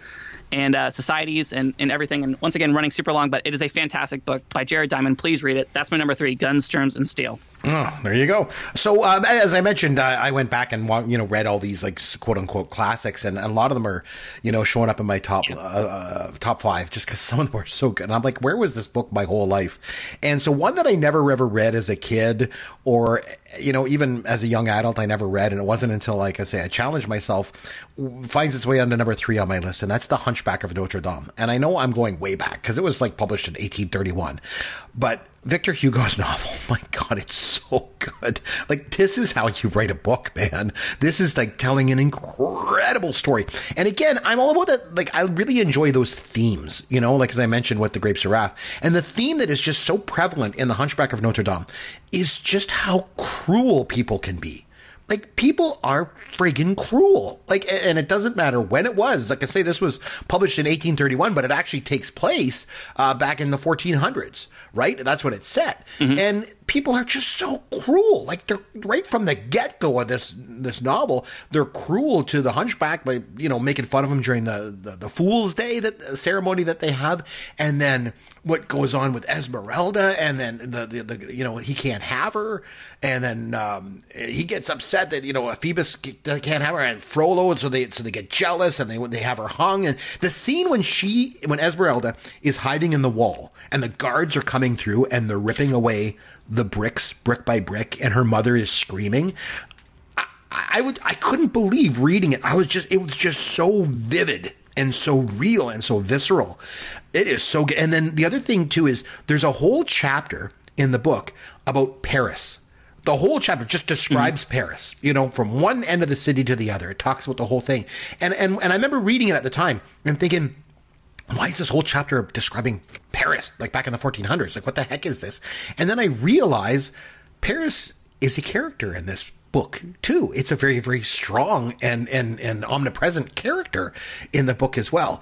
and uh, societies and, and everything. And once again, running super long, but it is a fantastic book by Jared Diamond. Please read it. That's my number three: Guns, Germs, and Steel. Oh, there you go. So um, as I mentioned, uh, I went back and you know read all these like quote unquote classics, and a lot of them are you know showing up in my top yeah. uh, uh top five just because some of them are so good. And I'm like, where was this book my whole life? And so one that I never ever read as a kid, or you know even as a young adult, I never read, and it wasn't until like I say I challenged myself, finds its way onto number three on my list, and that's the Hunchback of Notre Dame. And I know I'm going way back because it was like published in 1831. But Victor Hugo's novel, my God, it's so good. Like, this is how you write a book, man. This is like telling an incredible story. And again, I'm all about that. Like, I really enjoy those themes, you know, like as I mentioned with the Grapes of Wrath. And the theme that is just so prevalent in The Hunchback of Notre Dame is just how cruel people can be like people are friggin' cruel. Like, and it doesn't matter when it was. Like I say, this was published in 1831, but it actually takes place uh, back in the 1400s, right? That's what it said. Mm-hmm. And people are just so cruel. Like they're right from the get go of this this novel, they're cruel to the Hunchback by you know making fun of him during the the, the Fool's Day that ceremony that they have, and then what goes on with Esmeralda, and then the, the, the you know he can't have her, and then um, he gets upset that you know Phoebus can't have her, and Frollo, so they so they get jealous, and they they have her hung, and the scene when she when Esmeralda is hiding in the wall, and the guards are coming through, and they're ripping away the bricks brick by brick and her mother is screaming. I, I would I couldn't believe reading it. I was just it was just so vivid and so real and so visceral. It is so good. And then the other thing too is there's a whole chapter in the book about Paris. The whole chapter just describes mm-hmm. Paris, you know, from one end of the city to the other. It talks about the whole thing. And and and I remember reading it at the time and thinking, why is this whole chapter describing Paris, like back in the 1400s? Like, what the heck is this? And then I realize Paris is a character in this book too. It's a very, very strong and, and, and omnipresent character in the book as well.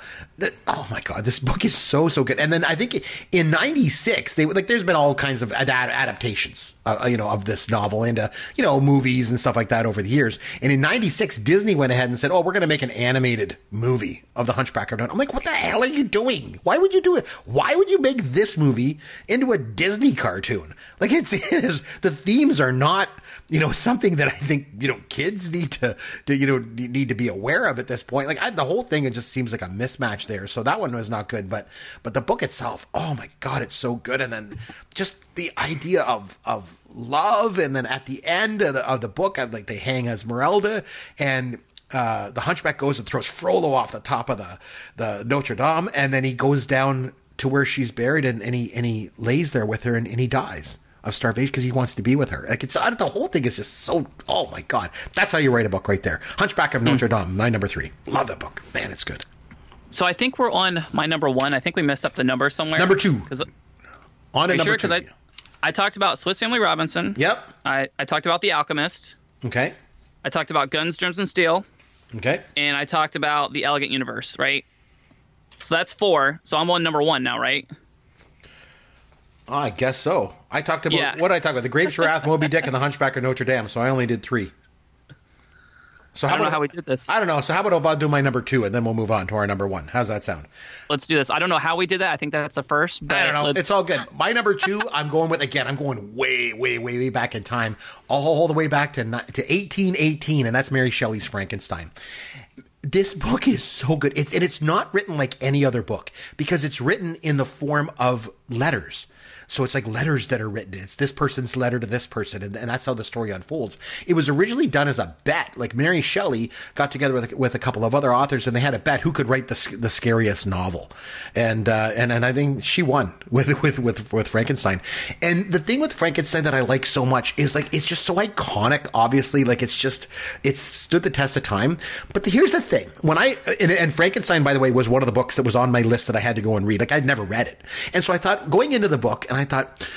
Oh my God, this book is so, so good. And then I think in 96, they like, there's been all kinds of ad- adaptations, uh, you know, of this novel into, you know, movies and stuff like that over the years. And in 96, Disney went ahead and said, oh, we're going to make an animated movie of the Hunchback of Notre I'm like, what the hell are you doing? Why would you do it? Why would you make this movie into a Disney cartoon? Like it's, it is, the themes are not, you know, something that I think, you know, kids need to, to you know, need to be aware of at this point. Like I, the whole thing, it just seems like a mismatch there. So that one was not good, but, but the book itself, oh my God, it's so good. And then just the idea of, of love. And then at the end of the, of the book, I'm like, they hang Esmeralda and, uh, the hunchback goes and throws Frollo off the top of the, the Notre Dame. And then he goes down to where she's buried and, and he, and he lays there with her and, and he dies of starvation because he wants to be with her. Like it's the whole thing is just so. Oh my god, that's how you write a book right there. Hunchback of Notre hmm. Dame, my number three. Love that book, man. It's good. So I think we're on my number one. I think we messed up the number somewhere. Number two. On to number sure? two. I, I talked about Swiss Family Robinson. Yep. I, I talked about The Alchemist. Okay. I talked about Guns, Germs, and Steel. Okay. And I talked about The Elegant Universe, right? So that's four. So I'm on number one now, right? Oh, I guess so. I talked about Yeah. what did I talk about the Grapes of Wrath, Moby Dick, and the Hunchback of Notre Dame. So I only did three. So I how don't know about how we did this. I don't know. So how about if I'll do my number two and then we'll move on to our number one? How's that sound? Let's do this. I don't know how we did that. I think that's the first. I don't know. let's- It's all good. My number two, I'm going with again. I'm going way, way, way, way back in time, all, all the way back to to 1818, and that's Mary Shelley's Frankenstein. This book is so good. It's and it's not written like any other book because it's written in the form of letters. So it's like letters that are written. It's this person's letter to this person, and, and that's how the story unfolds. It was originally done as a bet. Like Mary Shelley got together with, with a couple of other authors, and they had a bet who could write the, the scariest novel, and uh, and and I think she won with with with with Frankenstein. And the thing with Frankenstein that I like so much is like it's just so iconic. Obviously, like it's just it's stood the test of time. But the, here's the thing: when I and, and Frankenstein, by the way, was one of the books that was on my list that I had to go and read. Like I'd never read it, and so I thought going into the book, and I thought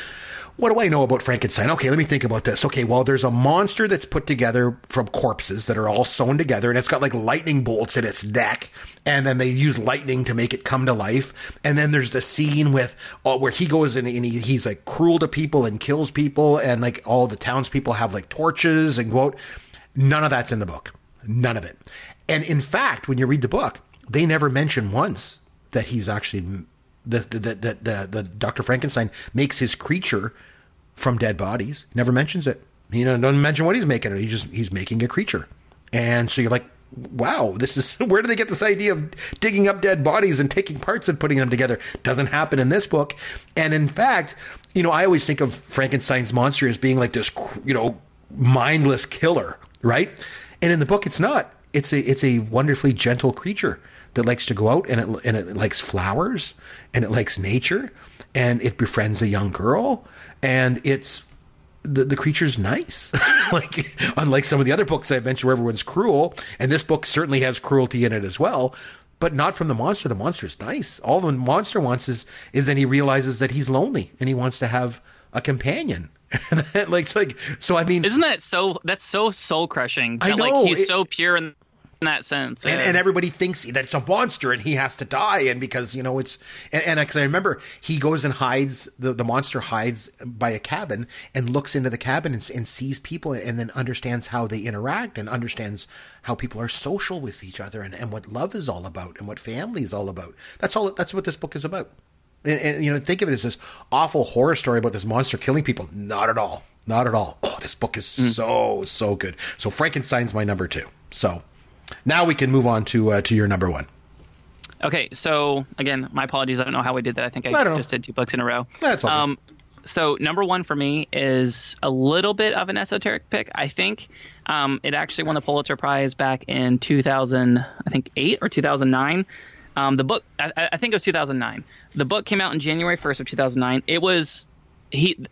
what do I know about Frankenstein? Okay, let me think about this. Okay, well, there's a monster that's put together from corpses that are all sewn together, and it's got like lightning bolts in its neck, and then they use lightning to make it come to life. And then there's the scene with uh, where he goes in and he, he's like cruel to people and kills people, and like all the townspeople have like torches and quote. None of that's in the book. None of it. And in fact, when you read the book, they never mention once that he's actually the the the, the, the, Dr. Frankenstein makes his creature from dead bodies. Never mentions it. Know, doesn't mention what he's making. He just he's making a creature, and so you're like, wow, this is where do they get this idea of digging up dead bodies and taking parts and putting them together? Doesn't happen in this book, and in fact, you know, I always think of Frankenstein's monster as being like this, you know, mindless killer, right? And in the book, it's not. It's a it's a wonderfully gentle creature that likes to go out and it and it likes flowers and it likes nature and it befriends a young girl and it's the, the creature's nice. like unlike some of the other books I've mentioned where everyone's cruel, and this book certainly has cruelty in it as well, but not from the monster. The monster's nice. All the monster wants is is then he realizes that he's lonely and he wants to have a companion. like it's like so I mean Isn't that so? That's so soul crushing. I know, Like he's it- so pure in, in that sense. and, Yeah. and everybody thinks that it's a monster and he has to die. And because you know it's and, and cause I remember he goes and hides the, the monster hides by a cabin and looks into the cabin and, and sees people and then understands how they interact and understands how people are social with each other and, and what love is all about and what family is all about. That's all that's what this book is about. And, and you know think of it as this awful horror story about this monster killing people. Not at all. Not at all. Oh this book is mm. so so good. So Frankenstein's my number two. So now we can move on to uh, to your number one. Okay, so again, my apologies. I don't know how we did that. I think I, I just did two books in a row. That's all. Um, so number one for me is a little bit of an esoteric pick. I think um, it actually won the Pulitzer Prize back in 2000, I think eight or 2009. Um, the book, I, I think it was 2009. The book came out in January 1st of 2009. It was he.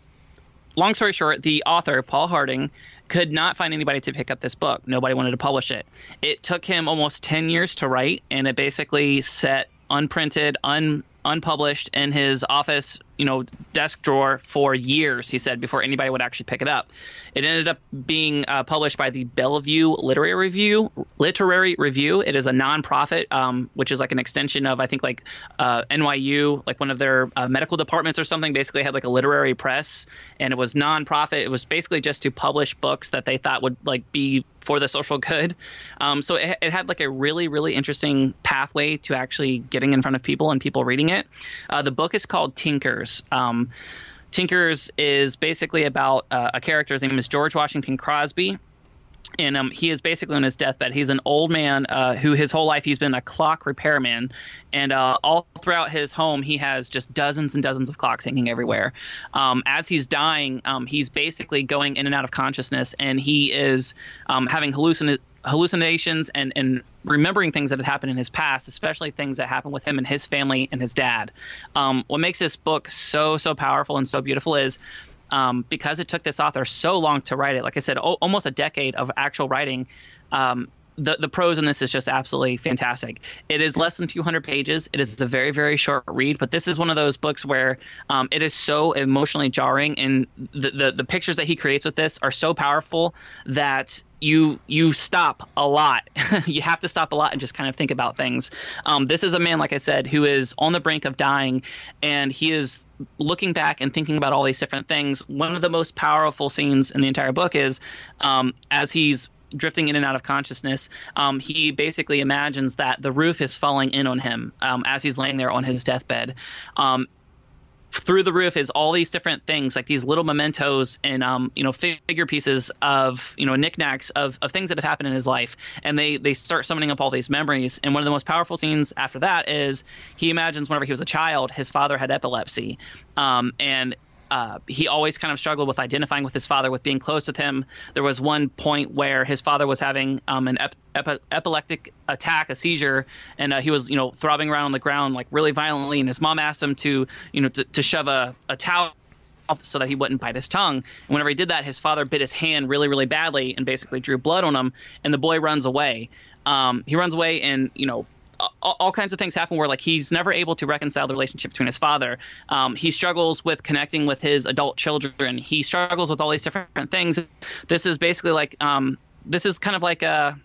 Long story short, the author Paul Harding could not find anybody to pick up this book. Nobody wanted to publish it. It took him almost 10 years to write, and it basically set unprinted, un unpublished in his office, you know, desk drawer for years. He said before anybody would actually pick it up. It ended up being uh, published by the Bellevue Literary Review. Literary Review. It is a nonprofit, um, which is like an extension of I think like uh, NYU, like one of their uh, medical departments or something. Basically, had like a literary press, and it was nonprofit. It was basically just to publish books that they thought would like be for the social good. Um, so it, it had like a really really interesting pathway to actually getting in front of people and people reading it. Uh, the book is called Tinkers. Um, Tinkers is basically about uh, a character. His name is George Washington Crosby. And um, he is basically on his deathbed. He's an old man uh, who his whole life he's been a clock repairman. And uh, all throughout his home, he has just dozens and dozens of clocks hanging everywhere. Um, as he's dying, um, he's basically going in and out of consciousness, and he is um, having hallucin- hallucinations and, and remembering things that had happened in his past, especially things that happened with him and his family and his dad. Um, what makes this book so so powerful and so beautiful is um, because it took this author so long to write it. Like I said, o- almost a decade of actual writing. Um, the, the prose in this is just absolutely fantastic. It is less than 200 pages. It is a very, very short read, but this is one of those books where um, it is so emotionally jarring, and the, the, the pictures that he creates with this are so powerful that you you stop a lot. you have to stop a lot and just kind of think about things. Um, this is a man, like I said, who is on the brink of dying, and he is looking back and thinking about all these different things. One of the most powerful scenes in the entire book is um, as he's drifting in and out of consciousness, um, he basically imagines that the roof is falling in on him um, as he's laying there on his deathbed. Um, through the roof is all these different things like these little mementos and um, you know figure pieces of you know knickknacks of, of things that have happened in his life. And they they start summoning up all these memories. And one of the most powerful scenes after that is he imagines whenever he was a child his father had epilepsy. Um, and uh, he always kind of struggled with identifying with his father, with being close with him. There was one point where his father was having um, an ep- ep- epileptic attack, a seizure, and uh, he was, you know, throbbing around on the ground like really violently. And his mom asked him to, you know, to, to shove a, a towel so that he wouldn't bite his tongue. And whenever he did that, his father bit his hand really, really badly and basically drew blood on him. And the boy runs away. Um, he runs away and you know all, all, kinds of things happen where like he's never able to reconcile the relationship between his father. Um, he struggles with connecting with his adult children. He struggles with all these different things. This is basically like um, this is kind of like a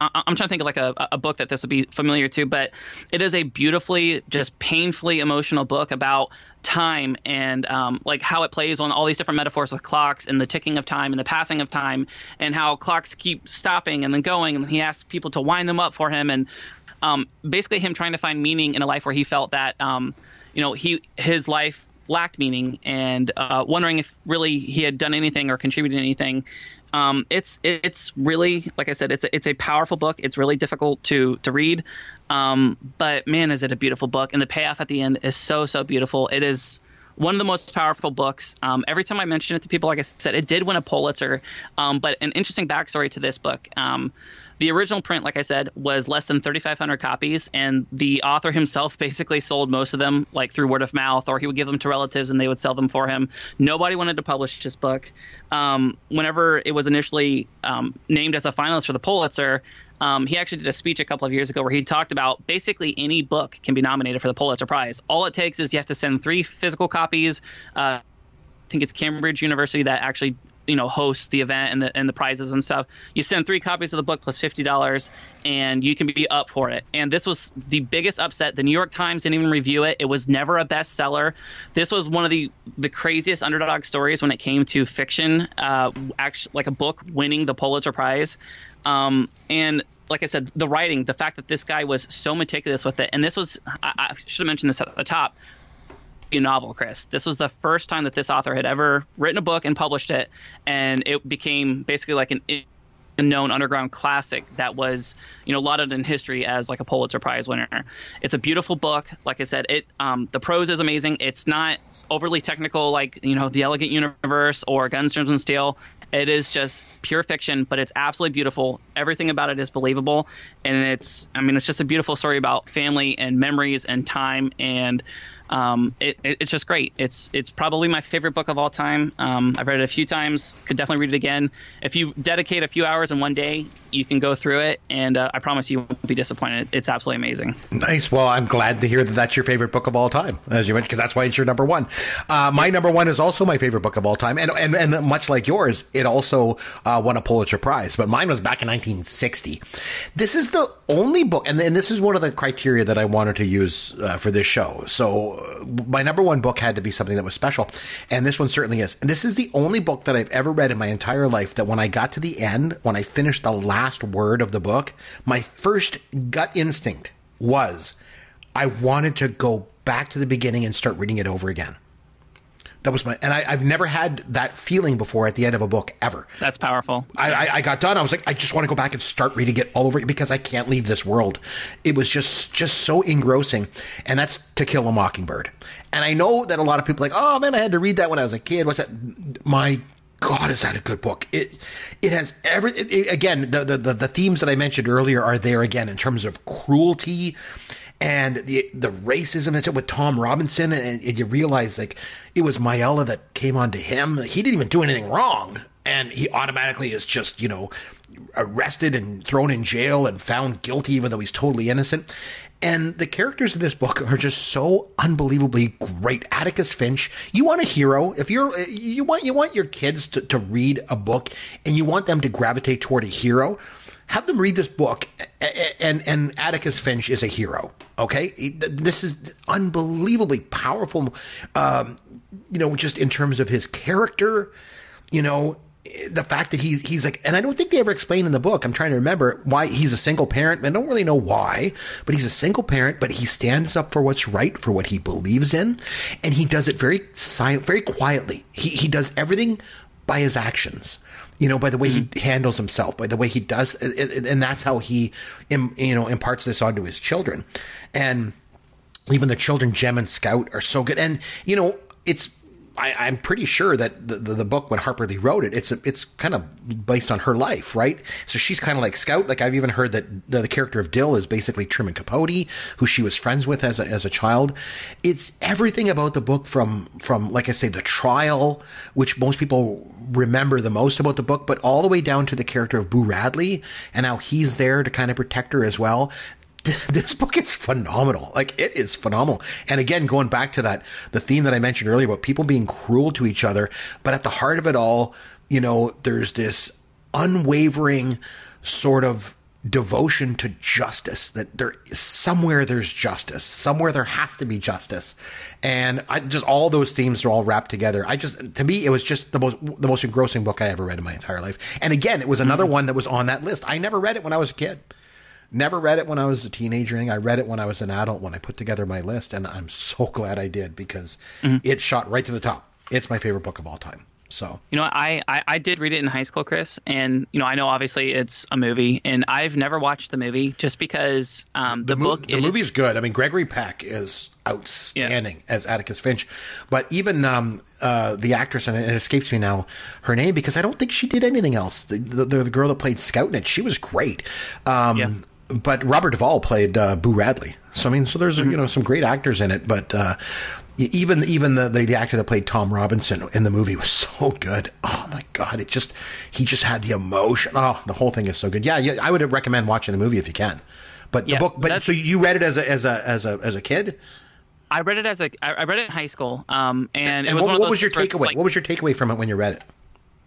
I'm trying to think of like a, a book that this would be familiar to, but it is a beautifully, just painfully emotional book about time and um, like how it plays on all these different metaphors with clocks and the ticking of time and the passing of time and how clocks keep stopping and then going and he asks people to wind them up for him and um, basically him trying to find meaning in a life where he felt that um, you know he his life lacked meaning and uh, wondering if really he had done anything or contributed anything. Um, it's it's really like I said, it's a, it's a powerful book. It's really difficult to to read, um, but man, is it a beautiful book! And the payoff at the end is so so beautiful. It is one of the most powerful books. Um, every time I mention it to people, like I said, it did win a Pulitzer. Um, but an interesting backstory to this book. The original print, like I said, was less than 3,500 copies, and the author himself basically sold most of them like through word of mouth, or he would give them to relatives and they would sell them for him. Nobody wanted to publish his book. Um, whenever it was initially um, named as a finalist for the Pulitzer, um, he actually did a speech a couple of years ago where he talked about basically any book can be nominated for the Pulitzer Prize. All it takes is you have to send three physical copies. Uh, I think it's Cambridge University that actually you know hosts the event and the and the prizes and stuff. You send three copies of the book plus fifty dollars, and you can be up for it. And this was the biggest upset. The New York Times didn't even review it. It was never a bestseller. This was one of the the craziest underdog stories when it came to fiction, uh, actually like a book winning the Pulitzer Prize. Um, and like I said, the writing, the fact that this guy was so meticulous with it, and this was, I, I should have mentioned this at the top a novel, Chris. This was the first time that this author had ever written a book and published it, and it became basically like an known underground classic that was you know lauded in history as like a Pulitzer Prize winner. It's a beautiful book. Like I said, it um, the prose is amazing. It's not overly technical like you know the Elegant Universe or Guns, Germs and Steel. It is just pure fiction, but it's absolutely beautiful. Everything about it is believable, and it's I mean it's just a beautiful story about family and memories and time and um, it, it, it's just great. It's it's probably my favorite book of all time. Um, I've read it a few times. Could definitely read it again. If you dedicate a few hours in one day, you can go through it, and uh, I promise you won't be disappointed. It's absolutely amazing. Nice. Well, I'm glad to hear that that's your favorite book of all time, as you mentioned, because that's why it's your number one. Uh, my number one is also my favorite book of all time, and and, and much like yours, it also uh, won a Pulitzer Prize, but mine was back in 1960. This is the only book, and, and this is one of the criteria that I wanted to use uh, for this show. So my number one book had to be something that was special, and this one certainly is. And this is the only book that I've ever read in my entire life that when I got to the end, when I finished the last word of the book, my first gut instinct was I wanted to go back to the beginning and start reading it over again. That was my, and I, have never had that feeling before at the end of a book ever. That's powerful. I, I, I, got done. I was like, I just want to go back and start reading it all over because I can't leave this world. It was just, just so engrossing. And that's To Kill a Mockingbird. And I know that a lot of people are like, oh man, I had to read that when I was a kid. What's that? My God, is that a good book? It it has every it, it, again the, the the themes that I mentioned earlier are there again in terms of cruelty and the the racism that's with Tom Robinson, and, and you realize like it was Mayella that came onto him. He didn't even do anything wrong, and he automatically is just you know arrested and thrown in jail and found guilty, even though he's totally innocent. And the characters of this book are just so unbelievably great. Atticus Finch, you want a hero. If you're, you want, you want your kids to, to read a book and you want them to gravitate toward a hero, have them read this book and, and Atticus Finch is a hero. Okay. This is unbelievably powerful. Um, you know, just in terms of his character, you know, the fact that he he's like, and I don't think they ever explain in the book. I'm trying to remember why he's a single parent. I don't really know why, but he's a single parent. But he stands up for what's right, for what he believes in, and he does it very silent, very quietly. He he does everything by his actions. You know, by the way mm-hmm. he handles himself, by the way he does, uh, uh, uh, and that's how he, you know, imparts this onto his children, and even the children, Jem and Scout, are so good. And you know, it's I, am pretty sure that the, the, the, book when Harper Lee wrote it, it's a, it's kind of based on her life, right? So she's kind of like Scout. Like I've even heard that the, the, character of Dill is basically Truman Capote, who she was friends with as a, as a child. It's everything about the book from from like I say the trial, which most people remember the most about the book, but all the way down to the character of Boo Radley and how he's there to kind of protect her as well. This book is phenomenal. Like it is phenomenal. And again, going back to that, the theme that I mentioned earlier about people being cruel to each other, but at the heart of it all, you know, there's this unwavering sort of devotion to justice that there somewhere there's justice somewhere there has to be justice and i just all those themes are all wrapped together i just to me it was just the most the most engrossing book i ever read in my entire life and again it was another mm-hmm. one that was on that list i never read it when i was a kid Never read it when I was a teenager. I read it when I was an adult when I put together my list, and I'm so glad I did because mm-hmm. it shot right to the top. It's my favorite book of all time. So you know, I, I, I did read it in high school, Chris, and you know, I know obviously it's a movie, and I've never watched the movie just because um, the, the mo- book. The is, movie's good. I mean, Gregory Peck is outstanding yeah. as Atticus Finch, but even um, uh, the actress, and it escapes me now her name because I don't think she did anything else. The, the, the girl that played Scout in it, she was great. Um, yeah but Robert Duvall played uh, Boo Radley. So I mean, so there's mm-hmm. you know some great actors in it, but uh, even even the, the, the actor that played Tom Robinson in the movie was so good. Oh my god, it just he just had the emotion. Oh, the whole thing is so good. Yeah, yeah I would recommend watching the movie if you can. But yeah, the book, but so you read it as a as a as a as a kid. I read it as a I read it in high school, um, and, and, was what, what was your takeaway? Like, what was your takeaway from it when you read it?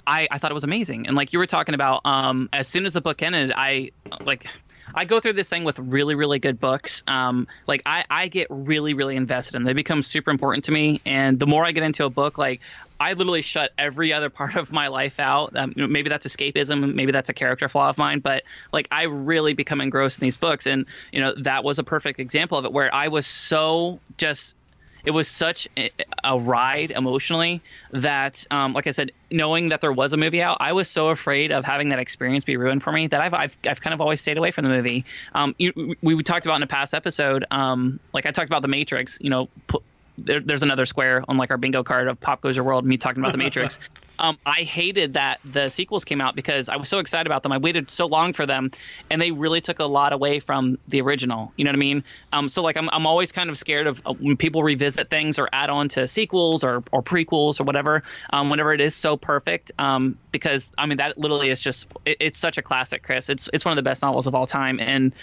I, I thought it was amazing, and like you were talking about, um, as soon as the book ended, I like I go through this thing with really, really good books. Um, like I, I get really, really invested in. Them. They become super important to me, and the more I get into a book, like I literally shut every other part of my life out. Um, maybe that's escapism, maybe that's a character flaw of mine, but like I really become engrossed in these books, and you know that was a perfect example of it, where I was so just it was such a ride emotionally that, um, like I said, knowing that there was a movie out, I was so afraid of having that experience be ruined for me that I've I've, I've kind of always stayed away from the movie. Um, you, we talked about in a past episode, um, like I talked about the Matrix. You know, put, there, there's another square on like our bingo card of Pop Goes Your World. Me talking about the Matrix. Um, I hated that the sequels came out because I was so excited about them. I waited so long for them, and they really took a lot away from the original. You know what I mean? Um, so like I'm I'm always kind of scared of uh, when people revisit things or add on to sequels or or prequels or whatever. Um, whenever it is so perfect, um, because I mean that literally is just it, it's such a classic, Chris. It's it's one of the best novels of all time, and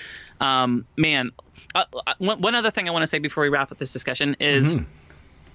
um, man, uh, uh one, one other thing I want to say before we wrap up this discussion is. Mm-hmm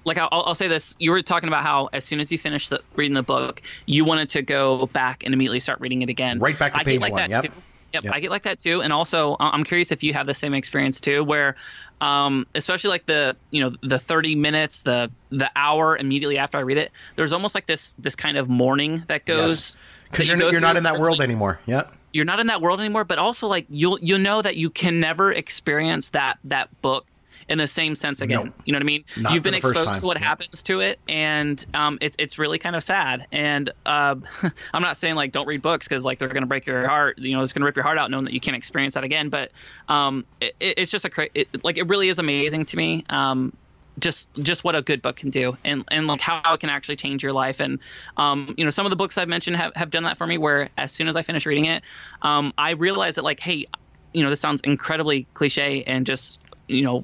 like I'll, I'll, say this you were talking about how as soon as you finished the, reading the book you wanted to go back and immediately start reading it again right back to I page like one yep. Yep, yep, I get like that too, and also I'm curious if you have the same experience too, where, um, especially like the you know the 30 minutes, the the hour immediately after I read it, there's almost like this this kind of mourning that goes because yes. you're, you are not in that world like, anymore. Yep. You're not in that world anymore, but also like you'll you know that you can never experience that that book in the same sense again. No, you know what I mean? You've been exposed to what yeah. happens to it, and um, it's it's really kind of sad. And uh, I'm not saying like don't read books because like they're going to break your heart. You know, it's going to rip your heart out knowing that you can't experience that again. But um, it, it's just a cra- it, like it really is amazing to me. Um, just just what a good book can do and and like how it can actually change your life and um you know some of the books i've mentioned have, have done that for me where as soon as i finish reading it um i realize that like hey you know this sounds incredibly cliche and just you know,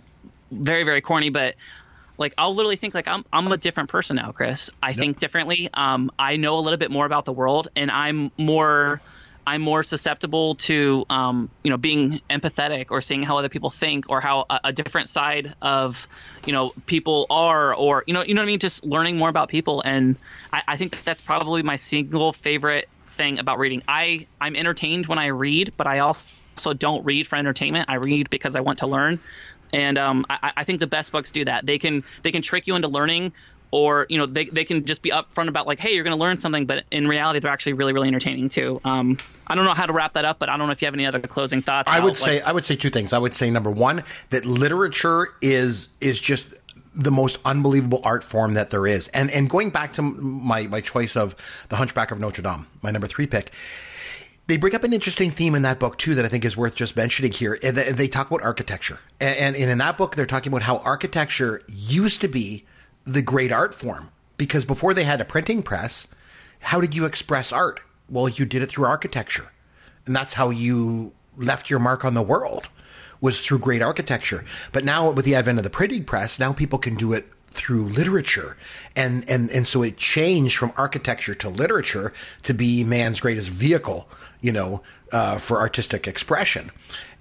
very very corny, but like I'll literally think like I'm I'm a different person now, Chris. I yep. think differently. Um, I know a little bit more about the world, and I'm more I'm more susceptible to um, you know being empathetic or seeing how other people think or how a, a, different side of you know people are or you know you know what I mean. Just learning more about people, and I, I think that's probably my single favorite thing about reading. I I'm entertained when I read, but I also don't read for entertainment. I read because I want to learn and um, I, I, think the best books do that. They can they can trick you into learning, or you know they, they can just be upfront about like, hey, you're going to learn something, but in reality, they're actually really really entertaining too. Um, I don't know how to wrap that up, but I don't know if you have any other closing thoughts. I would say I would say two things. I would say number one that literature is is just the most unbelievable art form that there is. And and going back to my my choice of the Hunchback of Notre Dame, my number three pick they bring up an interesting theme in that book too that I think is worth just mentioning here. And they talk about architecture, and, in that book, they're talking about how architecture used to be the great art form because before they had a printing press, how did you express art? Well, you did it through architecture, and that's how you left your mark on the world was through great architecture. But now with the advent of the printing press, now people can do it through literature. And, and, and so it changed from architecture to literature to be man's greatest vehicle you know, uh, for artistic expression.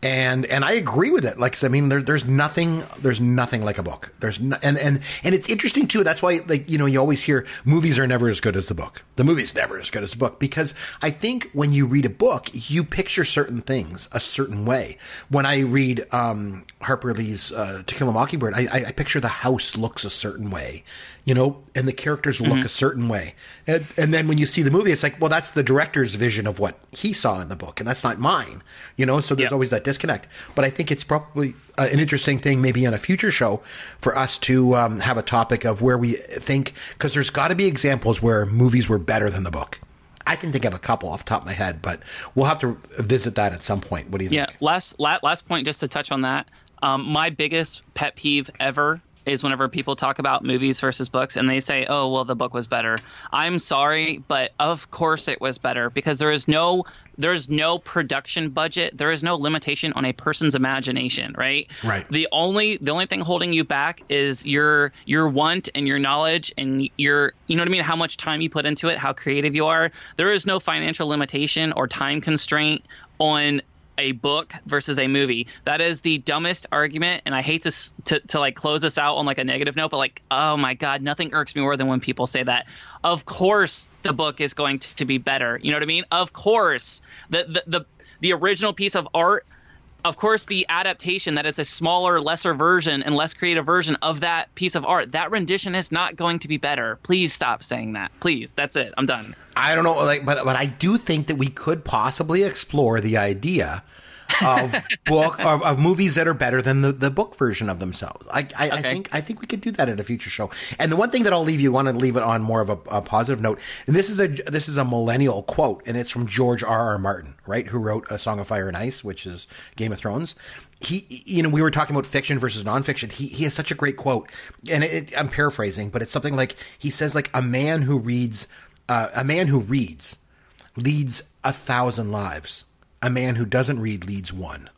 And and I agree with it. Like I mean, there, there's nothing there's nothing like a book. There's no, and and and it's interesting too. That's why like you know you always hear movies are never as good as the book. The movie's never as good as the book because I think when you read a book, you picture certain things a certain way. When I read um, Harper Lee's uh, To Kill a Mockingbird, I, I, I picture the house looks a certain way you know, and the characters look mm-hmm. a certain way. And, and, then when you see the movie, it's like, well, that's the director's vision of what he saw in the book, and that's not mine, you know, so there's yep. always that disconnect. But I think it's probably uh, an interesting thing, maybe on a future show, for us to um, have a topic of where we think, because there's got to be examples where movies were better than the book. I can think of a couple off the top of my head, but we'll have to visit that at some point. What do you yeah, think? Yeah, last, last point, just to touch on that. Um, my biggest pet peeve ever is whenever people talk about movies versus books and they say, "Oh, well, the book was better." I'm sorry, but of course it was better because there is no there is no production budget. There is no limitation on a person's imagination, right? Right. The only the only thing holding you back is your your want and your knowledge and your you know what I mean, how much time you put into it, how creative you are. There is no financial limitation or time constraint on a book versus a movie. That is the dumbest argument, and I hate to, to to like close this out on like a negative note, but like, oh my god, nothing irks me more than when people say that. Of course, the book is going to, to be better. You know what I mean? Of course, the the the, the original piece of art of course, the adaptation that is a smaller, lesser version and less creative version of that piece of art, that rendition is not going to be better. Please stop saying that. Please. That's it. I'm done. I don't know, like, but but I do think that we could possibly explore the idea of book of, of, movies that are better than the, the book version of themselves. I, I, okay. I, think I think we could do that at a future show. And the one thing that I'll leave you want to leave it on more of a, a, positive note. And this is a this is a millennial quote, and it's from George R. R. Martin, right, who wrote A Song of Fire and Ice, which is Game of Thrones. He, you know, we were talking about fiction versus nonfiction. He he has such a great quote, and it, I'm paraphrasing, but it's something like he says like a man who reads, uh, a man who reads leads a thousand lives a man who doesn't read leads one.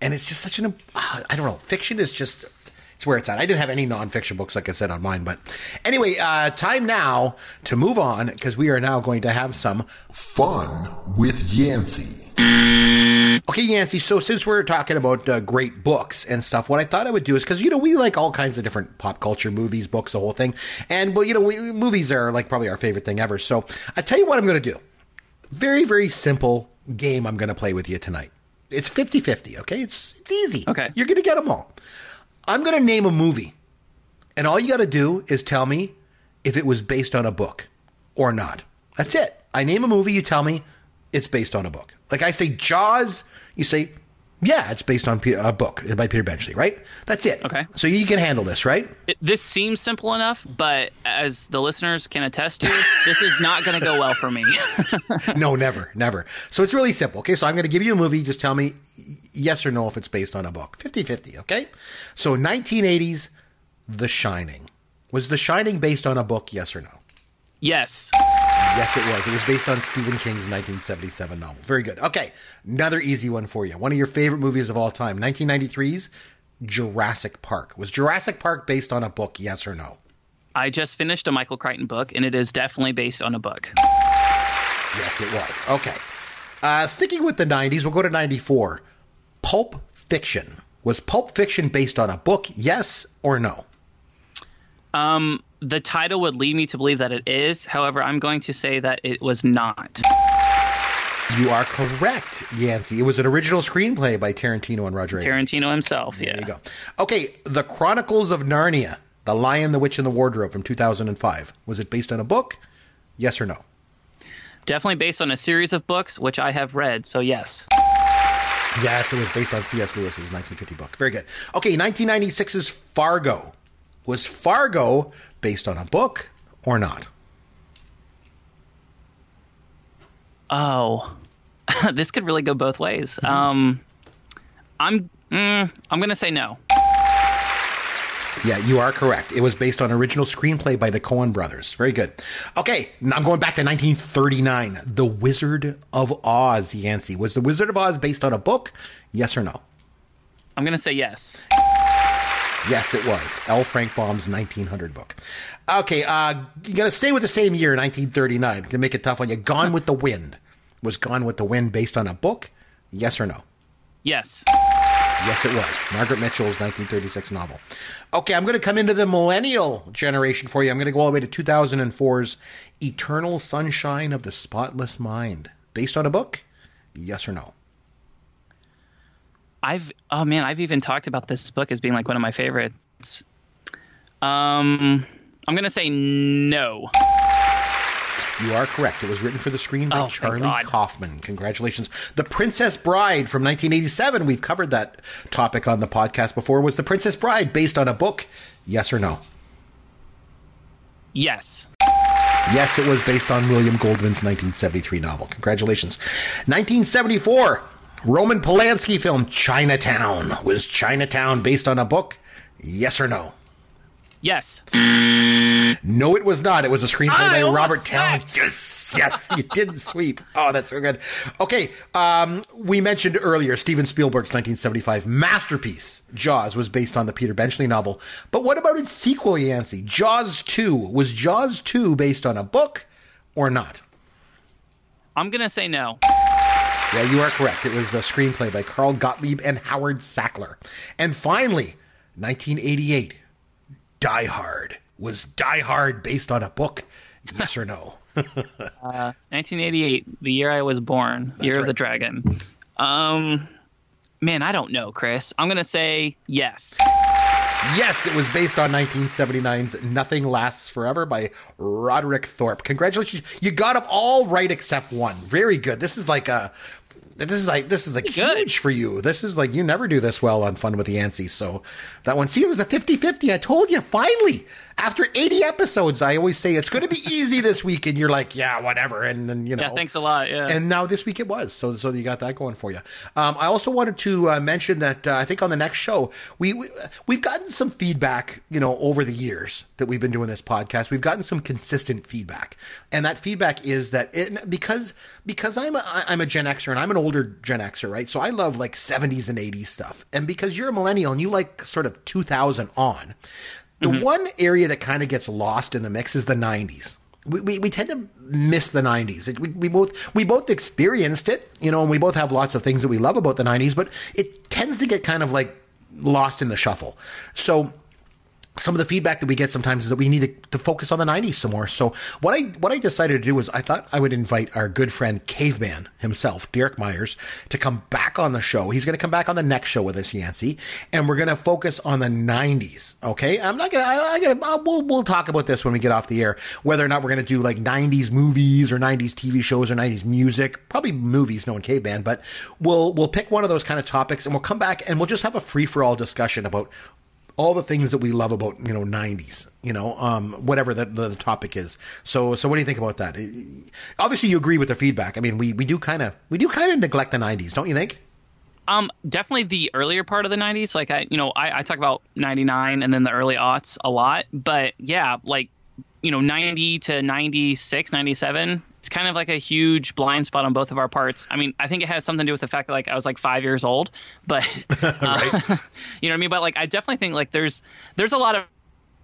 And it's just such an, uh, I don't know, fiction is just, it's where it's at. I didn't have any nonfiction books, like I said, on mine. But anyway, uh, time now to move on because we are now going to have some fun with Yancey. Okay, Yancey. So since we're talking about uh, great books and stuff, what I thought I would do is because you know we like all kinds of different pop culture movies, books, the whole thing, and well, you know, we, movies are like probably our favorite thing ever. So I tell you what I'm going to do. Very, very simple game I'm going to play with you tonight. It's 50 50, okay? It's, it's easy. Okay. You're going to get them all. I'm going to name a movie, and all you got to do is tell me if it was based on a book or not. That's it. I name a movie, you tell me it's based on a book. Like I say Jaws, you say yeah, it's based on a book by Peter Benchley, right? That's it. Okay. So you can handle this, right? It, this seems simple enough, but as the listeners can attest to, this is not going to go well for me. no, never, never. So it's really simple. Okay, so I'm going to give you a movie. Just tell me yes or no if it's based on a book. 50 50, okay? So 1980s, The Shining. Was The Shining based on a book, yes or no? Yes. Yes, it was. It was based on Stephen King's 1977 novel. Very good. Okay, another easy one for you. One of your favorite movies of all time, 1993's Jurassic Park? Was Jurassic Park based on a book? Yes or no? I just finished a Michael Crichton book, and it is definitely based on a book. Yes, it was. Okay. Uh, sticking with the 90s, we'll go to 94. Pulp Fiction. Was Pulp Fiction based on a book? Yes or no? Um, the title would lead me to believe that it is. However, I'm going to say that it was not. You are correct, Yancey. It was an original screenplay by Tarantino and Roger. Tarantino himself. Yeah. There you go. Okay, The Chronicles of Narnia, The Lion, the Witch, and the Wardrobe from 2005. Was it based on a book? Yes or no? Definitely based on a series of books, which I have read. So yes. Yes, it was based on C.S. Lewis's 1950 book. Very good. Okay, 1996's Fargo. Was Fargo based on a book or not? Oh, this could really go both ways. Um, I'm mm, I'm gonna say no. Yeah, you are correct. It was based on original screenplay by the Coen brothers. Very good. Okay, now I'm going back to 1939. The Wizard of Oz, Yancey. Was The Wizard of Oz based on a book? Yes or no? I'm gonna say yes. Yes, it was. L. Frank Baum's 1900 book. Okay, uh, you got to stay with the same year, 1939, to make it tough on you. Gone with the Wind. Was Gone with the Wind based on a book? Yes or no? Yes. Yes, it was. Margaret Mitchell's 1936 novel. Okay, I'm going to come into the millennial generation for you. I'm going to go all the way to 2004's Eternal Sunshine of the Spotless Mind. Based on a book? Yes or no? I've oh man, I've even talked about this book as being like one of my favorites. Um, I'm gonna say no. You are correct. It was written for the screen by Oh, Charlie. Kaufman. Congratulations. The Princess Bride from 1987. We've covered that topic on the podcast before. Was The Princess Bride based on a book? Yes or no? Yes. Yes, it was based on William Goldman's 1973 novel. Congratulations. 1974, Roman Polanski film Chinatown. Was Chinatown based on a book? Yes or no? Yes. No, it was not. It was a screenplay I by Robert Towne. Yes, yes, you did sweep. Oh, that's so good. Okay, um, we mentioned earlier Steven Spielberg's 1975 masterpiece, Jaws, was based on the Peter Benchley novel. But what about its sequel, Yancey? Jaws 2. Was Jaws 2 based on a book or not? I'm gonna say no. Yeah, you are correct. It was a screenplay by Carl Gottlieb and Howard Sackler. And finally, 1988, Die Hard. Was Die Hard based on a book? Yes or no? 1988, the year I was born, year of the dragon. Um, man, I don't know, Chris. I'm gonna say yes. Yes, it was based on 1979's Nothing Lasts Forever by Roderick Thorp. Congratulations. You got them all right except one. Very good. This is like a this is like this is like good. huge for you. This is like you never do this well on Fun with Yancey. So that one, see, it was a 50-50. I told you, finally. After 80 episodes, I always say it's going to be easy this week, and you're like, yeah, whatever. And then you know, Yeah, thanks a lot. Yeah. and now this week it was. So so you got that going for you. Um, I also wanted to uh, mention that uh, I think on the next show we, we we've gotten some feedback, you know, over the years that we've been doing this podcast. We've gotten some consistent feedback, and that feedback is that it, because because I'm a, I'm a Gen Xer and I'm an older Gen Xer, right? So I love like 70s and 80s stuff, and because you're a millennial and you like sort of 2000 on. The mm-hmm. one area that kind of gets lost in the mix is the 90s. We, we, we tend to miss the 90s. We, we both we both experienced it, you know, and we both have lots of things that we love about the 90s, but it tends to get kind of like lost in the shuffle. So some of the feedback that we get sometimes is that we need to, to focus on the 90s some more. So what I what I decided to do was I thought I would invite our good friend Caveman himself, Derek Myers, to come back on the show. He's going to come back on the next show with us, Yancey, and we're going to focus on the 90s. Okay, I'm not going to. I got to. We'll we'll talk about this when we get off the air. Whether or not we're going to do like 90s movies or 90s TV shows or 90s music, probably movies, knowing Caveman, but we'll we'll pick one of those kind of topics and we'll come back and we'll just have a free for all discussion about all the things that we love about you know 90s you know um whatever the, the, topic is so so what do you think about that obviously you agree with the feedback i mean we we do kind of we do kind of neglect the 90s don't you think Um, definitely the earlier part of the '90s. Like I, you know, I, I talk about '99 and then the early aughts a lot. But yeah, like you know, '90 to '96, '97 it's kind of like a huge blind spot on both of our parts. I mean, I think it has something to do with the fact that like I was like five years old, but uh, you know what I mean. But like, I definitely think like there's there's a lot of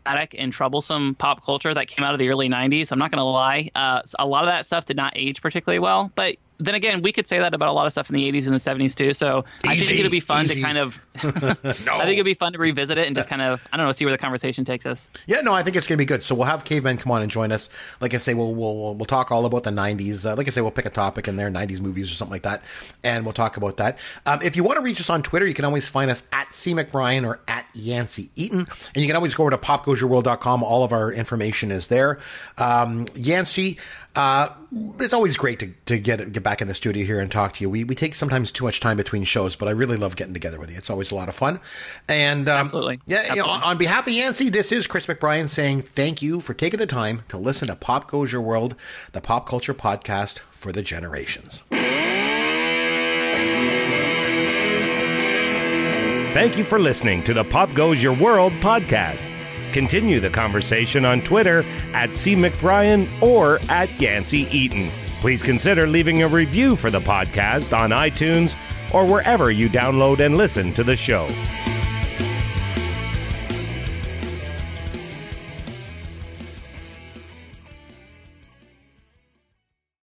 dramatic and troublesome pop culture that came out of the early 90s. I'm not going to lie. Uh, a lot of that stuff did not age particularly well, but then again, we could say that about a lot of stuff in the 80s and the 70s too. So easy, I think it'll be fun easy. to kind of. no. I think it'd be fun to revisit it and just kind of I don't know see where the conversation takes us. Yeah, no, I think it's gonna be good. So we'll have Caveman come on and join us. Like I say, we'll we'll we'll talk all about the 90s. Uh, like I say, we'll pick a topic in there, 90s movies or something like that, and we'll talk about that. Um, if you want to reach us on Twitter, you can always find us at C McBrien or at Yancey Eaton, and you can always go over to popgoesyourworld.com. All of our information is there. Um, Yancey. Uh, it's always great to, to get get back in the studio here and talk to you. We we take sometimes too much time between shows, but I really love getting together with you. It's always a lot of fun. And um, absolutely, yeah. Absolutely. You know, on, on, behalf of Yancey, this is Chris McBrien saying thank you for taking the time to listen to Pop Goes Your World, the pop culture podcast for the generations. Thank you for listening to the Pop Goes Your World podcast. Continue the conversation on Twitter at C. McBrien or at Yancey Eaton. Please consider leaving a review for the podcast on iTunes or wherever you download and listen to the show.